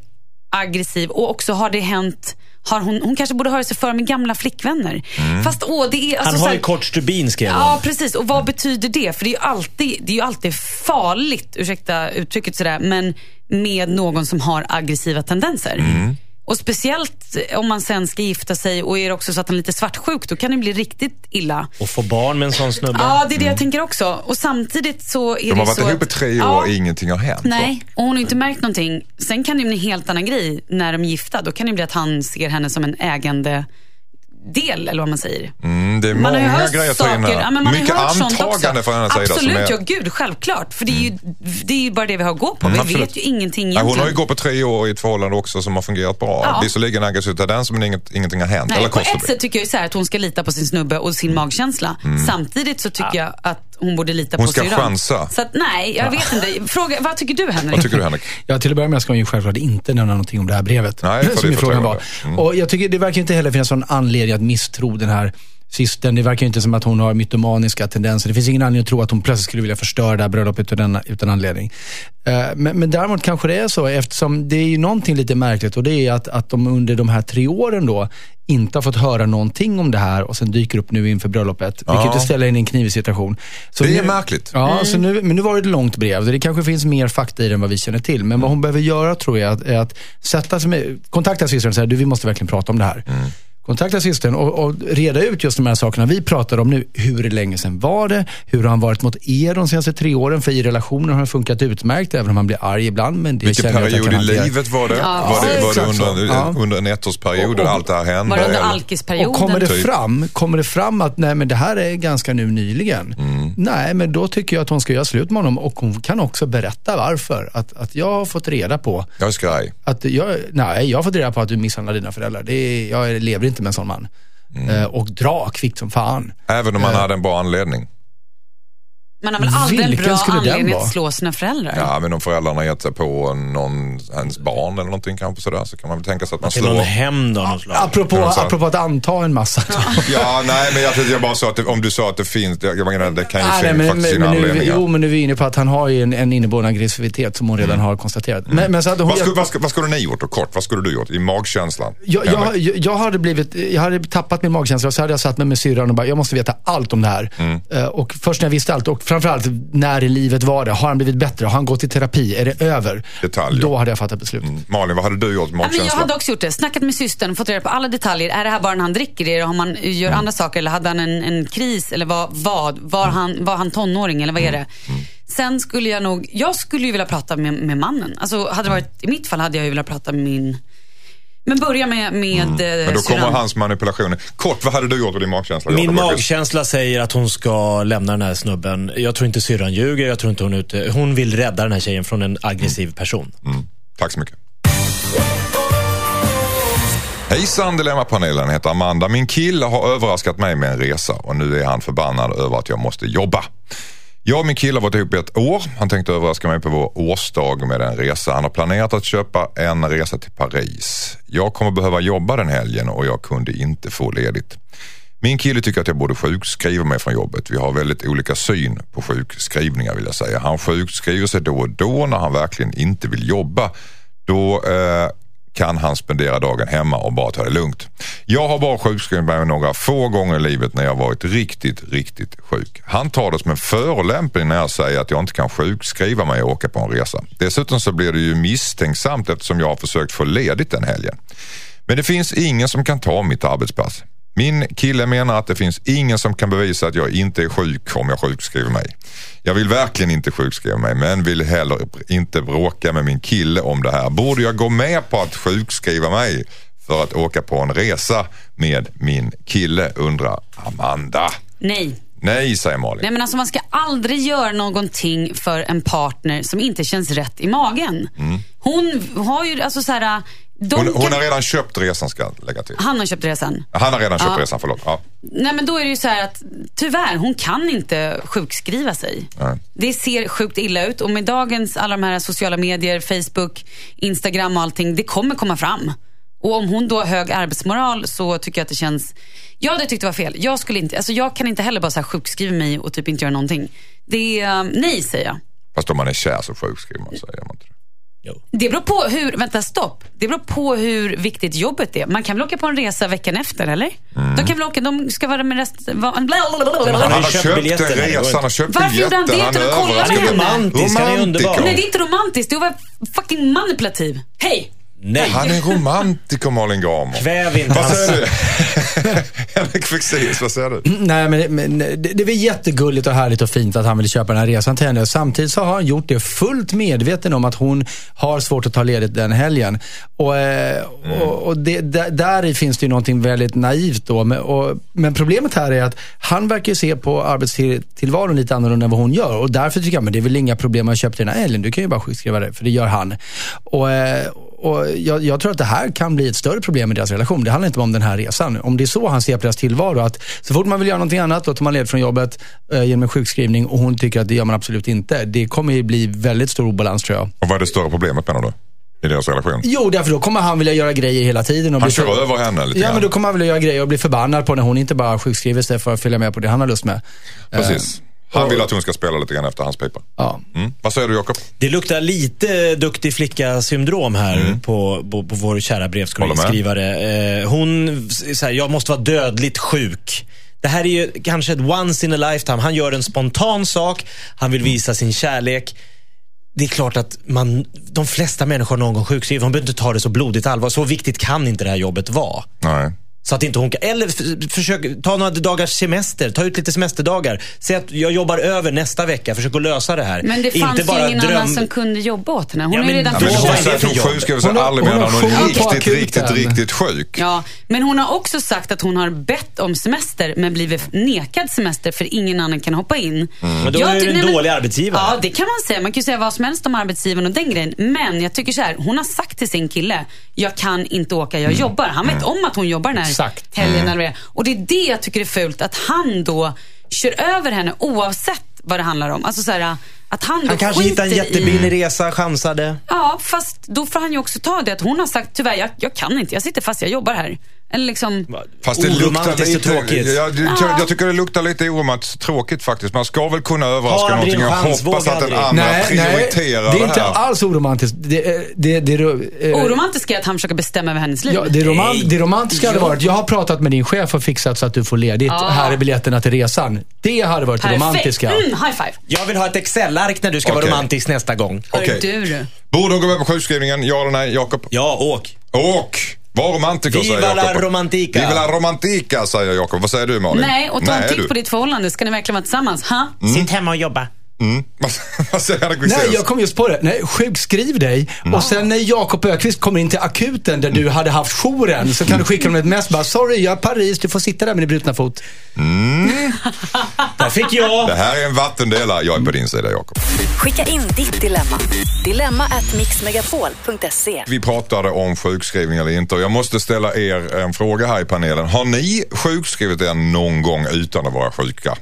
aggressiv och också har det hänt har hon, hon kanske borde höra sig för med gamla flickvänner. Fast åh, det är... Alltså, Han har ju kort stubin skrev Ja, precis. Och vad betyder det? För det är ju alltid, det är ju alltid farligt, ursäkta uttrycket sådär, men med någon som har aggressiva tendenser. Mm. Och speciellt om man sen ska gifta sig och är det också så att han är lite svartsjuk, då kan det bli riktigt illa. Och få barn med en sån snubbe. Ja, det är det jag tänker också. Och samtidigt så är Mm. De har det varit så ihop i tre år Ja, och ingenting har hänt. Nej, och hon har inte märkt någonting. Sen kan det bli en helt annan grej när de är gifta. Då kan det bli att han ser henne som en ägande del, eller vad man säger. Mm, det är Man har många hört grejer in saker. här. Ja, men man har Mycket hört antagande från hennes sida. Absolut, är, ja gud, självklart. För det är ju, det är ju bara det vi har att gå på. Mm, vi absolut. vet ju ingenting egentligen. hon har ju gått på tre år i ett förhållande också som har fungerat bra. Ja. Visserligen aggressiv tendens men inget, ingenting har hänt. Nej, Eller på ett sätt tycker jag ju så här att hon ska lita på sin snubbe och sin magkänsla. Samtidigt så tycker jag att hon borde lita Hon på ska syrran. chansa. Så att, nej, jag vet inte. Fråga, vad tycker du Henrik? Vad tycker du Henrik? Ja, till att börja med ska hon ju självklart inte nämna någonting om det här brevet. Nej, för som det frågan var. Mm. Och jag tycker det verkar inte heller finnas någon anledning att misstro den här systern. Det verkar inte som att hon har mytomaniska tendenser. Det finns ingen anledning att tro att hon plötsligt skulle vilja förstöra det här bröllopet utan, utan anledning. Eh, Men, men däremot kanske det är så eftersom det är ju någonting lite märkligt och det är att, att de under de här tre åren då inte har fått höra någonting om det här och sen dyker upp nu inför bröllopet. Vilket Ja. ju ställer in i en knivig situation. Så Det är nu- märkligt. Ja, så nu, men nu var det ett långt brev. Det kanske finns mer fakta i det än vad vi känner till. Men vad hon behöver göra tror jag är att, sätta sig med, kontakta systern och säga, du vi måste verkligen prata om det här. Kontakta systern och, och reda ut just de här sakerna vi pratar om nu. Hur länge sedan var det? Hur har han varit mot er de senaste tre åren? För i relationen har det funkat utmärkt, även om han blir arg ibland. Men det Vilken period i livet var det? Ja, var det, var det under, Ja. under en ettårsperiod där Och- allt det här hände? Var det under alkisperioden? Och kommer det, Typ. fram, kommer det fram att nej, men det här är ganska nu nyligen. Nej, men då tycker jag att hon ska göra slut med honom och hon kan också berätta varför. Att, att jag har fått reda på Jag är skraj. att jag, nej, jag har fått reda på att du misshandlar dina föräldrar. Det är, jag lever inte med en sån man. Eh, och dra kvickt som fan. Även om man hade en bra anledning. Man har väl aldrig en Vilken bra skulle den anledning vara? att slå sina föräldrar? Ja, men om föräldrarna gett sig på någon, ens barn eller någonting kanske sådär så kan man väl tänka sig att man Till någon slår. hämnd av något slag. Apropå, Ja, sant. apropå att anta en massa. Ja, nej men jag, jag bara sa att det, om du sa att det finns, jag menar det kan ju Nej, finnas men, faktiskt men, sina men nu, anledningar. jo, men nu är vi inne på att han har ju en, en inneboende aggressivitet som hon redan har konstaterat. Men, men så att hon, Vad skulle, vad, skulle, vad skulle ni gjort då, kort? Vad skulle du gjort i magkänslan? Jag, Henrik? jag, jag, jag, hade blivit, jag hade tappat min magkänsla och så hade jag satt mig med syrran och bara, jag måste veta allt om det här. Mm. Eh, och först när jag visste allt och framförallt när i livet var det? Har han blivit bättre? Har han gått i terapi? Är det över? Detaljer. Då hade jag fattat beslut. Malin, vad hade du gjort Ja, men jag hade också gjort det. Snackat med systern, fått reda på alla detaljer. Är det här bara när han dricker? Det, har man, gör Mm. andra saker? Eller hade han en, en kris? Eller vad? vad? Var, han, var han tonåring? Eller vad är Mm. det? Sen skulle jag nog, jag skulle ju vilja prata med, med mannen. Alltså, hade det varit, I mitt fall hade jag ju velat prata med min... Men börja med, med mm. Men då kommer hans manipulationer. Kort, vad hade du gjort i din magkänsla? Min magkänsla säger att hon ska lämna den här snubben. Jag tror inte syrran ljuger. Jag tror inte hon är ute. Hon vill rädda den här tjejen från en aggressiv person. Mm. Tack så mycket. Hejsan Dilemmapanelen heter Amanda. Min kille har överraskat mig med en resa och nu är han förbannad över att jag måste jobba. Jag och min kille har varit ihop i ett år. Han tänkte överraska mig på vår årsdag med en resa. Han har planerat att köpa en resa till Paris. Jag kommer behöva jobba den helgen och jag kunde inte få ledigt. Min kille tycker att jag borde sjukskriva mig från jobbet. Vi har väldigt olika syn på sjukskrivningar vill jag säga. Han sjukskriver sig då och då när han verkligen inte vill jobba. Då eh, kan han spendera dagen hemma och bara ta det lugnt. Jag har bara sjukskrivit mig några få gånger i livet när jag varit riktigt, riktigt sjuk. Han tar det som en förolämpning när jag säger att jag inte kan sjukskriva mig och åka på en resa. Dessutom så blir det ju misstänksamt eftersom jag har försökt få ledigt den helgen. Men det finns ingen som kan ta mitt arbetspass. Min kille menar att det finns ingen som kan bevisa att jag inte är sjuk om jag sjukskriver mig. Jag vill verkligen inte sjukskriva mig men vill heller inte bråka med min kille om det här. Borde jag gå med på att sjukskriva mig för att åka på en resa med min kille undrar Amanda. Nej. Nej säger Malin. Nej men alltså man ska aldrig göra någonting för en partner som inte känns rätt i magen. Hon har ju, alltså så här. Hon, hon har redan köpt resan ska jag lägga till. Han har köpt resan. Han har redan köpt Ja. resan, förlåt. Ja. Nej men då är det ju så här att tyvärr, hon kan inte sjukskriva sig. Nej. Det ser sjukt illa ut och med dagens alla de här sociala medier, Facebook, Instagram och allting, det kommer komma fram. Och om hon då har hög arbetsmoral så tycker jag att det känns, jag hade tyckt det var fel. Jag skulle inte, alltså jag kan inte heller bara så här sjukskriva mig och typ inte göra någonting. Det är, eh, nej säger jag. Fast om man är kär så sjukskriver man sig. Gör man inte det? Jo. Det beror på hur, vänta stopp. Det beror på hur viktigt jobbet är. Man kan väl åka på en resa veckan efter eller? Mm. De kan väl åka, de ska vara med resten, va, han Han har har köpt en resa, han har köpt Varför gjorde han det? han Utan att kolla med henne? romantisk, han är underbar. Nej det är inte romantiskt, det var fucking manipulativ. Hej! Nej, Han är romantiker Malin Gramer. kväv inte Vad säger du? Henrik Fexeus, vad säger du? Nej, men, men det, det är väl jättegulligt och härligt och fint att han vill köpa den här resan till henne. Samtidigt så har han gjort det fullt medveten om att hon har svårt att ta ledigt den helgen. Och, eh, och, och det, där, där finns det ju någonting väldigt naivt då. Men, och, men problemet här är att han verkar ju se på arbetstillvaron lite annorlunda än vad hon gör. Och därför tycker jag, men det är väl inga problem att köpa den här helgen. Du kan ju bara sjukskriva det, för det gör han. Och, eh, och jag, jag tror att det här kan bli ett större problem i deras relation. Det handlar inte bara om den här resan. Om det är så han ser på deras tillvaro, att så fort man vill göra någonting annat, då tar man led från jobbet eh, genom en sjukskrivning och hon tycker att det gör man absolut inte. Det kommer ju bli väldigt stor obalans tror jag. Och vad är det större problemet menar du? I deras relation? Jo, därför då kommer han vilja göra grejer hela tiden. Och Han bli kör för- över henne lite Ja, grann. men då kommer han vilja göra grejer och bli förbannad på när hon inte bara sjukskriver sig för att följa med på det han har lust med. Precis. Han vill att hon ska spela lite grann efter hans pipa. Ja. Mm. Vad säger du Jakob? Det luktar lite duktig flicka-syndrom här Mm. på, på, på vår kära brevskrivare. Eh, hon, så här, jag måste vara dödligt sjuk. Det här är ju kanske ett once in a lifetime. Han gör en spontan sak, han vill visa sin kärlek. Det är klart att man, de flesta människor någon gång sjukskrivna, de behöver inte ta det så blodigt allvar. Så viktigt kan inte det här jobbet vara. Nej. Så att inte hon kan, eller försök ta några dagars semester, ta ut lite semesterdagar. Säg att jag jobbar över nästa vecka, försök att lösa det här. Men det fanns ju ingen annan som kunde jobba åt henne. Hon Ja, är men- redan Men men hon för hon Hon aldrig mer hon är riktigt, riktigt, riktigt sjuk. Ja, men hon har också sagt att hon har bett om semester men blivit nekad semester för ingen annan kan hoppa in. Men då Jag är du en dålig arbetsgivare. Ja, det kan man säga. Man kan ju säga vad som helst om arbetsgivaren och den grejen. Men jag tycker så här, hon har sagt till sin kille, jag kan inte åka, jag jobbar. Han vet om att hon jobbar den här Exakt. helgen. Är. och det är det jag tycker är fult, att han då kör över henne oavsett vad det handlar om. Alltså så här, att han Han kanske hittade en skiter i- jättebillig resa, chansade. Ja, fast då får han ju också ta det att hon har sagt tyvärr, jag, jag kan inte, jag sitter fast, jag jobbar här. Eller liksom, Fast det luktar lite, tråkigt. jag, jag, jag tycker det luktar lite oromantiskt tråkigt faktiskt. Man ska väl kunna överraska någonting och en hoppas att den andra prioriterar det är inte här. alls oromantiskt. Det, är- det, det, det, eh, oromantiskt är att han försöker bestämma över hennes liv. Ja, det, roman, det romantiska hade varit, jag har pratat med din chef och fixat så att du får ledigt. Ja. Här är biljetterna till resan. Det hade varit det Perfekt. romantiska. Mm, high five. Jag vill ha ett Excel-ark när du ska vara Okej. romantisk nästa gång. Du du. Borde hon gå med på sjukskrivningen? Ja eller nej? Jakob? Ja, åk. Och var romantiker Viva säger la Jakob. romantica. Viva la romantica säger Jakob. Vad säger du Malin? Nej, och ta en titt på ditt förhållande. Ska ni verkligen vara tillsammans? Ha? Sitt hemma och jobba. Mm. Nej, jag kom just på det. Nej, sjukskriv dig och sen när Jakob Ökvist kommer in till akuten där du hade haft jouren så kan du skicka dem ett mess bara, sorry jag är Paris, du får sitta där med din brutna fot. Där fick jag. Det här är en vattendelare. Jag är på din sida Jakob. Skicka in ditt dilemma. Dilemma at mixmegapol.se. Vi pratade om sjukskrivning eller inte och jag måste ställa er en fråga här i panelen. Har ni sjukskrivit er någon gång utan att vara sjuka?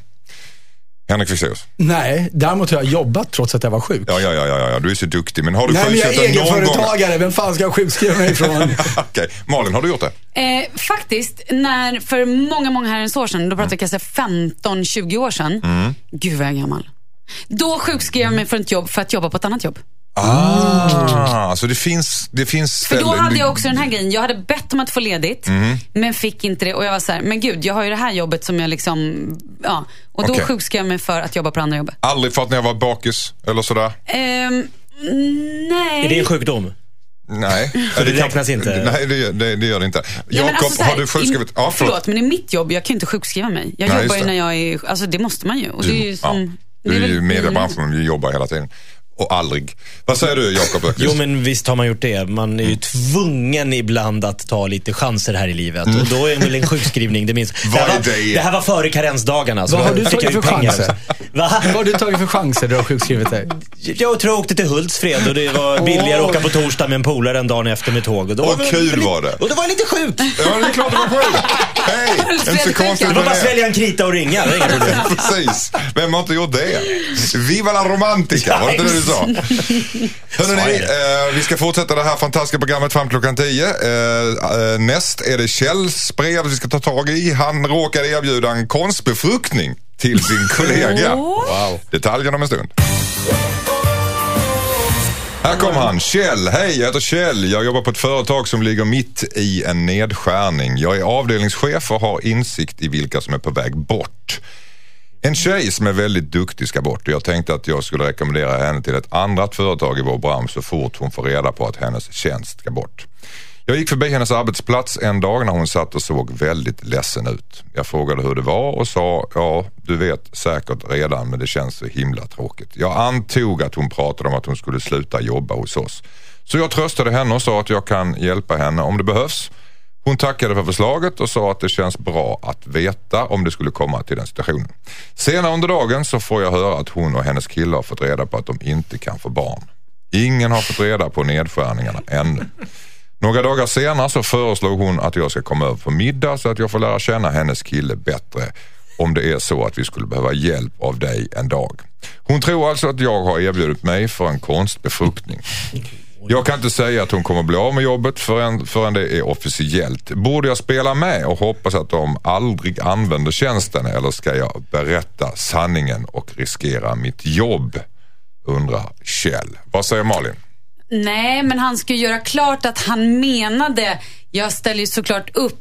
Henrik Fexeus? Nej, däremot har jag jobbat trots att jag var sjuk. Ja, ja, ja, ja, ja, du är så duktig. Men har du Nej, men jag är egenföretagare, vem fan ska jag sjukskriva mig ifrån? Okej, Malin, har du gjort det? Eh, faktiskt, när, för många, många herrans år sedan, då pratar vi kanske 15-20 år sedan. Mm. Gud vad jag är gammal. Då sjukskrev jag mig för ett jobb för att jobba på ett annat jobb. Ah, så det finns, det finns För då hade jag också den här grejen. Jag hade bett om att få ledigt, Mm. men fick inte det. Och jag var så här, men gud, jag har ju det här jobbet som jag liksom, ja. Och då Okej. sjukskrev jag mig för att jobba på andra jobbet. Aldrig för att ni har varit bakis eller sådär? Ehm, nej. Är det en sjukdom? Nej. Så det räknas inte? Nej, det, gör- det, det gör det inte. Ja, Jakob, men alltså har du sjukskrivit? I, Ja, förlåt, men i mitt jobb, jag kan ju inte sjukskriva mig. Jag Nej, jobbar just ju när jag är, alltså det måste man ju. Och det är ju som, Du det är ju i mediebranschen, vi jobbar hela tiden. Och aldrig. Vad säger du Jakob Öqvist? Jo, men visst har man gjort det. Man är ju tvungen ibland att ta lite chanser här i livet. Och då är väl en sjukskrivning det minst. Vad det, här är var, det? det här var före karensdagarna. Så Vad har du tagit för pengar. chanser? Va? Vad har du tagit för chanser du har sjukskrivit dig? Jag tror jag åkte till Hultsfred och det var billigare att åka på torsdag med en polare en dag efter med tåg. Och då Vad var kul var det. Och då var jag lite sjuk. Ja, det är klart det var sjukt. Hej! Inte så konstigt Det var bara att svälja en krita och ringa. Det var inga problem. Precis. Vem har inte gjort det? Viva la romantica, var det inte det du sa? Hörrni, eh, vi ska fortsätta det här fantastiska programmet fram klockan 10. Eh, eh, näst är det Kjells brev vi ska ta tag i. Han råkade erbjuda en konstbefruktning till sin kollega. Åh. Detaljerna om en stund. Här kommer han. Kjell. Hej, jag heter Kjell. Jag jobbar på ett företag som ligger mitt i en nedskärning. Jag är avdelningschef och har insikt i vilka som är på väg bort. En tjej som är väldigt duktig ska bort och jag tänkte att jag skulle rekommendera henne till ett annat företag i vår bransch så fort hon får reda på att hennes tjänst ska bort. Jag gick förbi hennes arbetsplats en dag när hon satt och såg väldigt ledsen ut. Jag frågade hur det var och sa, ja du vet säkert redan men det känns så himla tråkigt. Jag antog att hon pratade om att hon skulle sluta jobba hos oss. Så jag tröstade henne och sa att jag kan hjälpa henne om det behövs. Hon tackade för förslaget och sa att det känns bra att veta om det skulle komma till den situationen. Senare under dagen så får jag höra att hon och hennes kille har fått reda på att de inte kan få barn. Ingen har fått reda på nedskärningarna ännu. Några dagar senare så föreslog hon att jag ska komma över på middag så att jag får lära känna hennes kille bättre om det är så att vi skulle behöva hjälp av dig en dag. Hon tror alltså att jag har erbjudit mig för en konstbefruktning. Jag kan inte säga att hon kommer bli av med jobbet förrän, förrän det är officiellt. Borde jag spela med och hoppas att de aldrig använder tjänsten eller ska jag berätta sanningen och riskera mitt jobb? Undrar Kjell. Vad säger Malin? Nej, men han ska ju göra klart att han menade, jag ställer ju såklart upp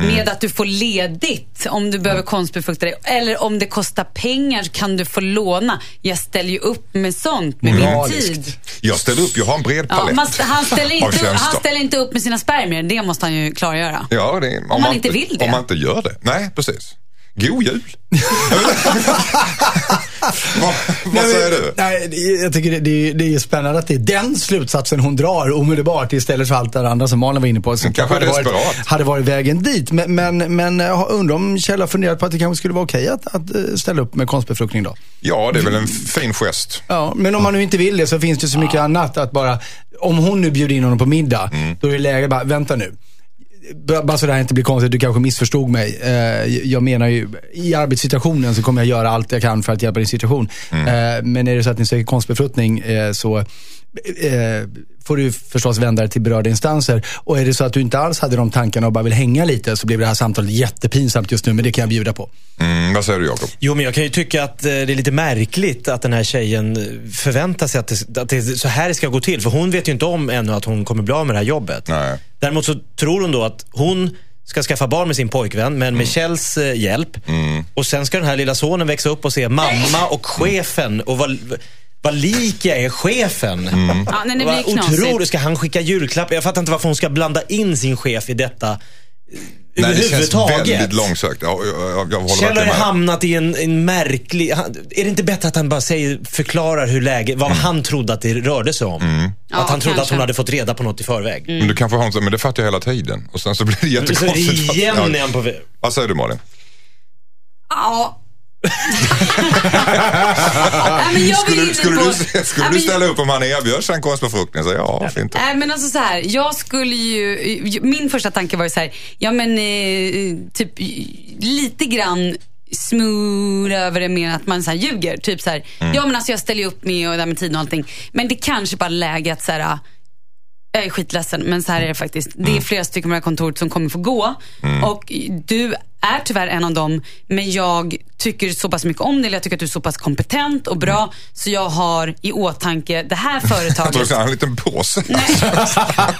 Mm. med att du får ledigt om du behöver konstbefrukta dig. Eller om det kostar pengar kan du få låna. Jag ställer ju upp med sånt, med min Moraliskt. tid. Jag ställer upp, jag har en bred Ja, palett man, han, ställer inte, han ställer inte upp med sina spermier, det måste han ju klargöra. Ja, det, om, man inte vill det. Om man inte gör det. Nej, precis. God jul! vad säger du? Nej, jag tycker det, det, det är spännande att det är den slutsatsen hon drar omedelbart istället för allt det andra som Malin var inne på. Som kanske hade varit, hade varit vägen dit. Men, men, men jag undrar om Kjell har funderat på att det kanske skulle vara okej att, att eh, ställa upp med konstbefruktning då? Ja, det är väl en fin gest. Ja, men om man nu inte vill det så finns det så mycket annat att bara, om hon nu bjuder in honom på middag, Mm. då är det läge bara, vänta nu. Bara så det här inte blir konstigt, du kanske missförstod mig. Eh, jag menar ju, i arbetssituationen så kommer jag göra allt jag kan för att hjälpa din situation. Mm. Eh, men är det så att ni söker konstbefruktning eh, så eh, får du förstås vända dig till berörda instanser. Och är det så att du inte alls hade de tankarna och bara vill hänga lite så blir det här samtalet jättepinsamt just nu, men det kan jag bjuda på. Mm, vad säger du Jakob? Jo, men jag kan ju tycka att eh, det är lite märkligt att den här tjejen eh, förväntar sig att det, att det är så här det ska gå till. För hon vet ju inte om ännu att hon kommer bli av med det här jobbet. Nej. Däremot så tror hon då att hon ska skaffa barn med sin pojkvän, men med Kjells eh, hjälp. Och sen ska den här lilla sonen växa upp och se mamma och chefen och vad, vad lik jag är chefen. Ja, nej, det blir knasigt. otroligt. Ska han skicka julklapp? Jag fattar inte varför hon ska blanda in sin chef i detta. eh, Nej, det känns väldigt långsökt. Jag, jag, jag Kjell har ju hamnat i en, en märklig... Han, är det inte bättre att han bara säger, förklarar hur läget, vad han trodde att det rörde sig om? Mm. Ja, att han trodde att kanske. hon hade fått reda på något i förväg. Men du har en sån, men det fattar jag hela tiden. Och sen så blir det Så jättekonstigt. igen Ja. är han på väg. Vad säger du Malin? Ja. Nej, Skulle, på- du, skulle Nej, du men- ställa upp om han erbjöd sig en konstbefruktning? Så, ja, varför inte? Nej men alltså så här, jag skulle ju, min första tanke var ju så här, ja men eh, typ lite grann smooth över det med att man så här ljuger. Typ så här, ja men alltså jag ställer ju upp med och det där med tiden och allting. Men det kanske bara läge att så här, jag är skitledsen, men så här är det faktiskt. Det är flera stycken på det här kontoret som kommer få gå. Och du är tyvärr en av dem, men jag tycker så pass mycket om dig, jag tycker att du är så pass kompetent och bra, så jag har i åtanke det här Jag företaget. att han har en liten påse.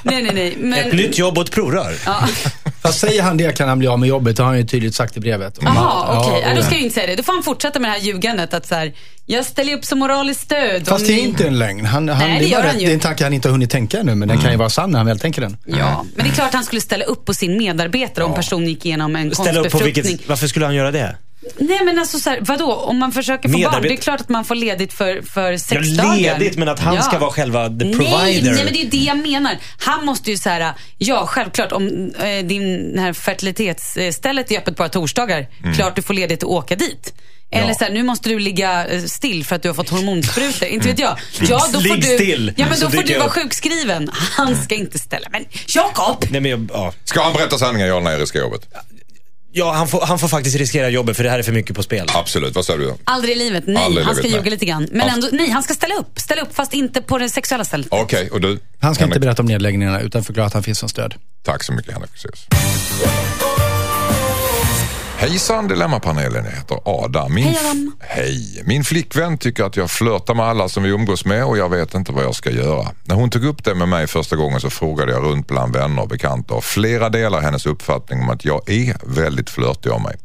nej, nej, nej. Men, Ett nytt jobb och ett provrör. Ja. Fast säger han det kan han bli av med jobbet, det har han ju tydligt sagt i brevet. Jaha, okej. Ja, och- då ska jag inte säga det. Då får han fortsätta med det här ljugandet. Att så här, jag ställer upp som moraliskt stöd. Fast det är ni- inte en lögn. Han, han, Nej, det är gör han ju. Det är en tanke han inte har hunnit tänka ännu, men den kan ju vara sann när han väl tänker den. Ja, men det är klart han skulle ställa upp på sin medarbetare om personen gick igenom en Ställa konstbefruktning. vilket, varför skulle han göra det? Nej men alltså så här, vadå? Om man försöker få barn, det är klart att man får ledigt för, för Ja, sexdagar. ledigt, men att han ska vara själva the Nej, provider. nej, men det är det jag menar. Han måste ju säga, ja självklart om eh, din det här fertilitetsstället är öppet bara torsdagar, klart du får ledigt och åka dit. Eller Mm. Ja. så här, nu måste du ligga eh, still för att du har fått hormonsprutor. Inte vet jag. Ja, då får Ligg du, still, Ja, men så då får du vara sjukskriven. Han ska inte ställa. Men Jakob! Nej, men jag, ja. Ska han berätta sanningen, ja eller nej, riska jobbet? Ja, han får, han får faktiskt riskera jobbet för det här är för mycket på spel. Absolut, vad säger du? Aldrig i livet. Nej, Aldrig han ska livet, ljuga nej. lite grann. Men ändå, nej, han ska ställa upp. Ställa upp fast inte på det sexuella stället. Okej, och du? Han ska inte Henrik? berätta om nedläggningarna utan förklara att han finns som stöd. Tack så mycket Henrik Fexeus. Hejsan Dilemmapanelen, jag heter Adam. Min, Hej, Adam. Hej! Min flickvän tycker att jag flörtar med alla som vi umgås med och jag vet inte vad jag ska göra. När hon tog upp det med mig första gången så frågade jag runt bland vänner och bekanta och flera delar hennes uppfattning om att jag är väldigt flörtig av mig.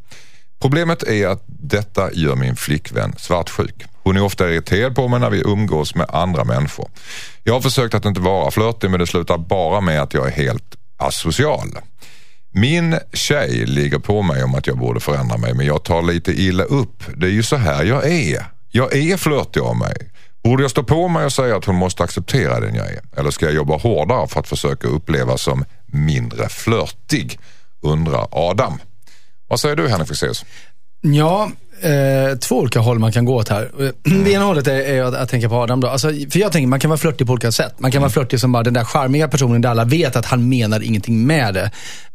Problemet är att detta gör min flickvän svartsjuk. Hon är ofta irriterad på mig när vi umgås med andra människor. Jag har försökt att inte vara flörtig men det slutar bara med att jag är helt asocial. Min tjej ligger på mig om att jag borde förändra mig men jag tar lite illa upp. Det är ju så här jag är. Jag är flörtig av mig. Borde jag stå på mig och säga att hon måste acceptera den jag är? Eller ska jag jobba hårdare för att försöka uppleva som mindre flörtig? Undrar Adam. Vad säger du Henrik Fexeus? Ja, eh, två olika håll man kan gå åt här. Eh, Det ena hållet är, är att, att tänka på Adam då. Alltså, för jag tänker man kan vara flörtig på olika sätt. Man kan vara flörtig som bara den där charmiga personen där alla vet att han menar ingenting med det.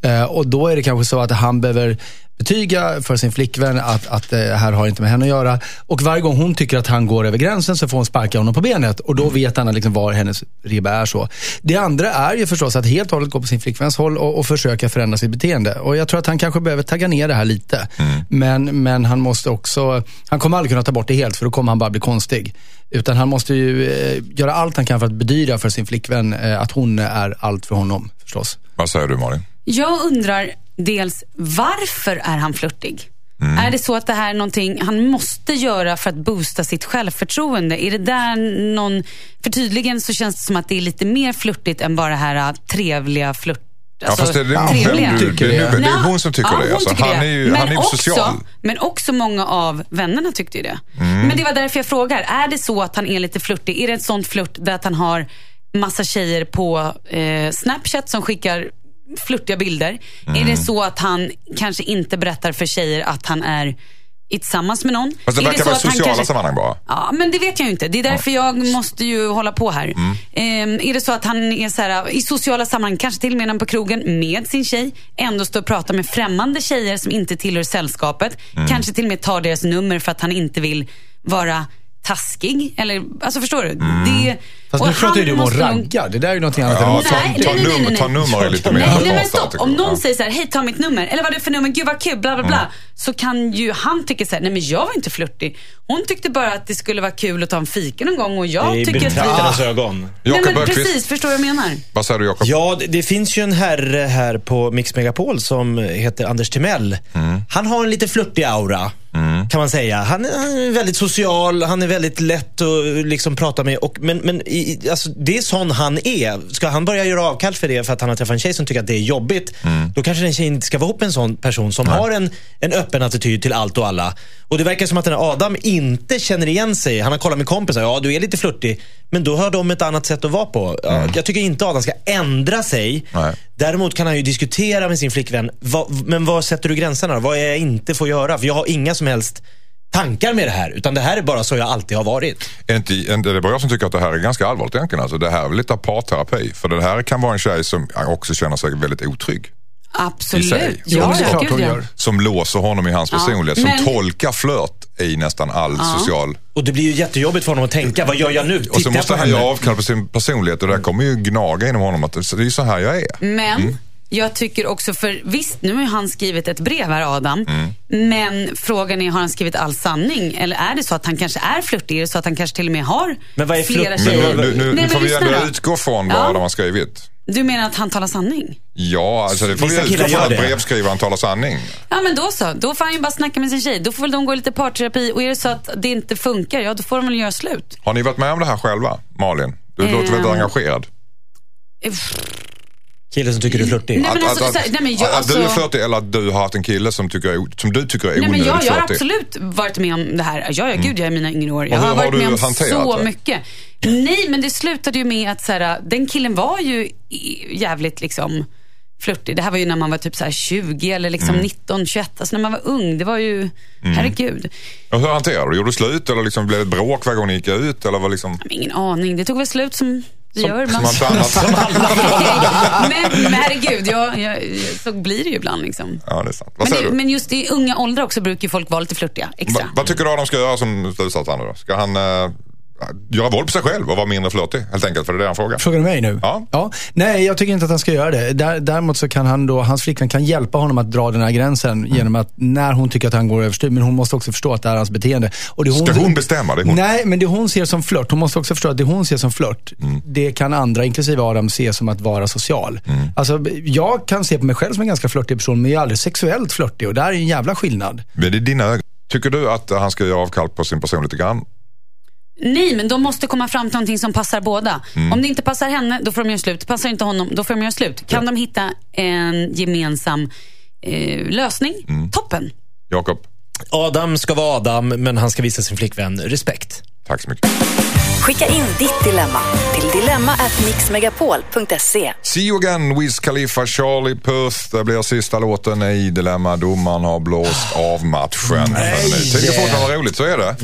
Eh, och då är det kanske så att han behöver betyga för sin flickvän att, att det här har inte med henne att göra. Och varje gång hon tycker att han går över gränsen så får hon sparka honom på benet. Och då vet han liksom var hennes ribba är så. Det andra är ju förstås att helt och hållet gå på sin flickväns håll och, och försöka förändra sitt beteende. Och jag tror att han kanske behöver tagga ner det här lite. Men, men han måste också, han kommer aldrig kunna ta bort det helt för då kommer han bara bli konstig. Utan han måste ju eh, göra allt han kan för att bedyra för sin flickvän eh, att hon är allt för honom förstås. Vad säger du Malin? Jag undrar dels varför är han flörtig? Mm. Är det så att det här är någonting han måste göra för att boosta sitt självförtroende? Är det där någon... För tydligen så känns det som att det är lite mer flörtigt än bara det här äh, trevliga flört... Ja, fast det, det, Alltså, trevliga. vem du, det, är det är hon som tycker ja, det. hon Alltså, tycker han det. är ju, men han är ju också, social. Men också många av vännerna tyckte ju det. Mm. Men det var därför jag frågar. Är det så att han är lite flörtig? Är det ett sånt flört där att han har massa tjejer på eh, Snapchat som skickar flörtiga bilder? Är Mm. det så att han kanske inte berättar för tjejer att han är i tillsammans med någon? Fast det Är verkar vara sociala kanske- sammanhang bara. Ja, men det vet jag ju inte. Det är därför jag måste ju hålla på här. Mm. Ehm, är det så att han är så här, i sociala sammanhang, kanske till och med är på krogen med sin tjej, ändå står och pratar med främmande tjejer som inte tillhör sällskapet. Mm. Kanske till och med tar deras nummer för att han inte vill vara taskig. Eller, alltså förstår du? Mm. Det, Fast och nu pratar ju du om att måste nog- ragga. Det där är ju någonting annat Ja, än ta, Nej, ta, nej, nej, num, nej, nej. ta nummer är lite mer Nej, nej men stopp. Om någon Ja. säger så här, hej ta mitt nummer. Eller vad är det för nummer? Gud vad kul, bla bla bla. Mm. Så kan ju han tycka så här, nej men jag var inte flörtig. Hon tyckte bara att det skulle vara kul att ta en fika någon gång och jag tycker att vi... betraktarnas ögon. Nej men Bergqvist, precis, förstår jag menar? vad säger du Jakob? Ja, det, det finns ju en herre här på Mix Megapol som heter Anders Timell. Han har en lite flörtig aura, kan man säga. Han, är- han är väldigt social, han är väldigt lätt att liksom prata med. Och, men men i, alltså, det är sån han är. Ska han börja göra avkall för det för att han har träffat en tjej som tycker att det är jobbigt, då kanske den tjejen inte ska vara ihop med en sån person som har en, en öppen attityd till allt och alla. Och det verkar som att den här Adam inte känner igen sig. Han har kollat med kompisar, ja du är lite flörtig, men då har de ett annat sätt att vara på. Ja, Jag tycker inte Adam ska ändra sig. Nej. Däremot kan han ju diskutera med sin flickvän. Vad, men var sätter du gränserna? Vad är jag inte får göra? För jag har inga som helst tankar med det här. Utan det här är bara så jag alltid har varit. Är inte, är inte bara jag som tycker att det här är ganska allvarligt egentligen? Alltså, det här är väl lite parterapi. För det här kan vara en tjej som också känner sig väldigt otrygg. I Absolut. sig. Jo, Ja, ja. gör. Som låser honom i hans Ja, personlighet. Som men- tolkar flört i nästan all social... Och det blir ju jättejobbigt för honom att tänka, vad gör jag nu? Och så Tittar måste han göra avkall på sin personlighet och det här kommer ju gnaga inom honom. Att det är så här jag är. Men Mm. jag tycker också, för visst nu har ju han skrivit ett brev här Adam. Mm. Men frågan är, har han skrivit all sanning? Eller är det så att han kanske är flörtig? Är det så att han kanske till och med har Men vad är flera tjejer? nu, nu, nu, nu får vi ändå då. utgå från vad Ja. de har skrivit. Du menar att han talar sanning? Ja, alltså det får Vissa vi gör att brevskrivaren talar sanning. Ja men då så. Då får han ju bara snacka med sin tjej. Då får väl de gå i lite parterapi. Och är det så att det inte funkar, ja då får de väl göra slut. Har ni varit med om det här själva, Malin? Du låter väldigt Ehm. engagerad. Killen som tycker du är flörtig. Nej, men Att- alltså, att, så här, nej, men jag- att, att du är alltså- flörtig eller att du har haft en kille som, tycker, är- som du tycker är Nej, men onödigt jag, jag har flörtig. absolut varit med om det här. Ja, ja gud, jag är i mina yngre år. Jag har har varit med om så det? mycket. Nej, men det slutade ju med att så här, den killen var ju jävligt liksom flörtig. Det här var ju när man var typ så här 20 eller liksom Mm. 19, 21. Alltså när man var ung. Det var ju, herregud. Och hur hanterade du Gjorde du slut eller liksom blev det bråk varje gång ni gick ut? Eller var liksom, Ingen aning. Det tog väl slut som det gör. som Man- allt annat? men, men herregud, jag, jag, så blir det ju ibland liksom. ja, det är sant. Vad Men, det, du? men just i unga åldrar också brukar folk vara lite flörtiga. Extra. Va, vad tycker du Adam ska göra som slutsats här nu då? Ska han, eh, göra våld på sig själv och vara mindre flörtig helt enkelt? För det är det han frågar. Frågar du mig nu? Ja. Nej, jag tycker inte att han ska göra det. Där, däremot så kan han då, hans flickvän kan hjälpa honom att dra den här gränsen Mm. genom att när hon tycker att han går överstyr, men hon måste också förstå att det är hans beteende. Och det Ska hon bestämma? Det hon. Nej, men det hon ser som flört, hon måste också förstå att det hon ser som flört, Mm. det kan andra, inklusive Adam, se som att vara social. Mm. Alltså, jag kan se på mig själv som en ganska flörtig person, men jag är aldrig sexuellt flörtig och där är en jävla skillnad. Men det är dina ögon. Tycker du att han ska göra avkall på sin person lite grann? Nej, men de måste komma fram till någonting som passar båda. Mm. Om det inte passar henne, då får de göra slut. Passar inte honom, då får de göra slut. Kan de hitta en gemensam eh, lösning, Mm. toppen. Jakob, Adam ska vara Adam, men han ska visa sin flickvän respekt. tack så mycket. Skicka in ditt dilemma till dilemma@mixmegapol.se. See you again, Wiz Khalifa, Charlie Puth. Det blir sista låten i Dilemma. Domaren har blåst av matchen. Tiden går fort när det var roligt, så är det.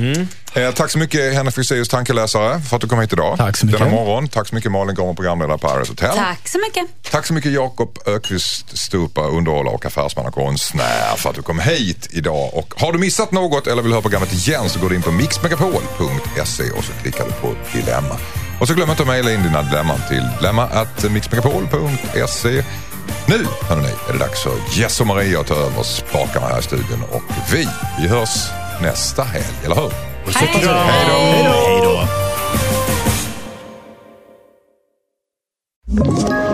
Eh, tack så mycket Henrik Fexeus, tankeläsare, för att du kom hit idag. Tack så mycket. Denna morgon. Tack så mycket Malin Gormer, programledare på Paradise Hotel. Tack så mycket. Tack så mycket Jakob Ökvist Stupa, underhållare och affärsman och konstnär för att du kom hit idag. Och har du missat något eller vill höra programmet igen så går du in på mixmegapol.se och så klickar du på dilemma. Och så glöm inte att mejla in dina dilemman till dilemma.mixmegapol.se. Nu, hörni, är det dags för Jess och Maria att ta över spakarna här i studion och vi, vi hörs nästa helg, eller hur? Hej. Då!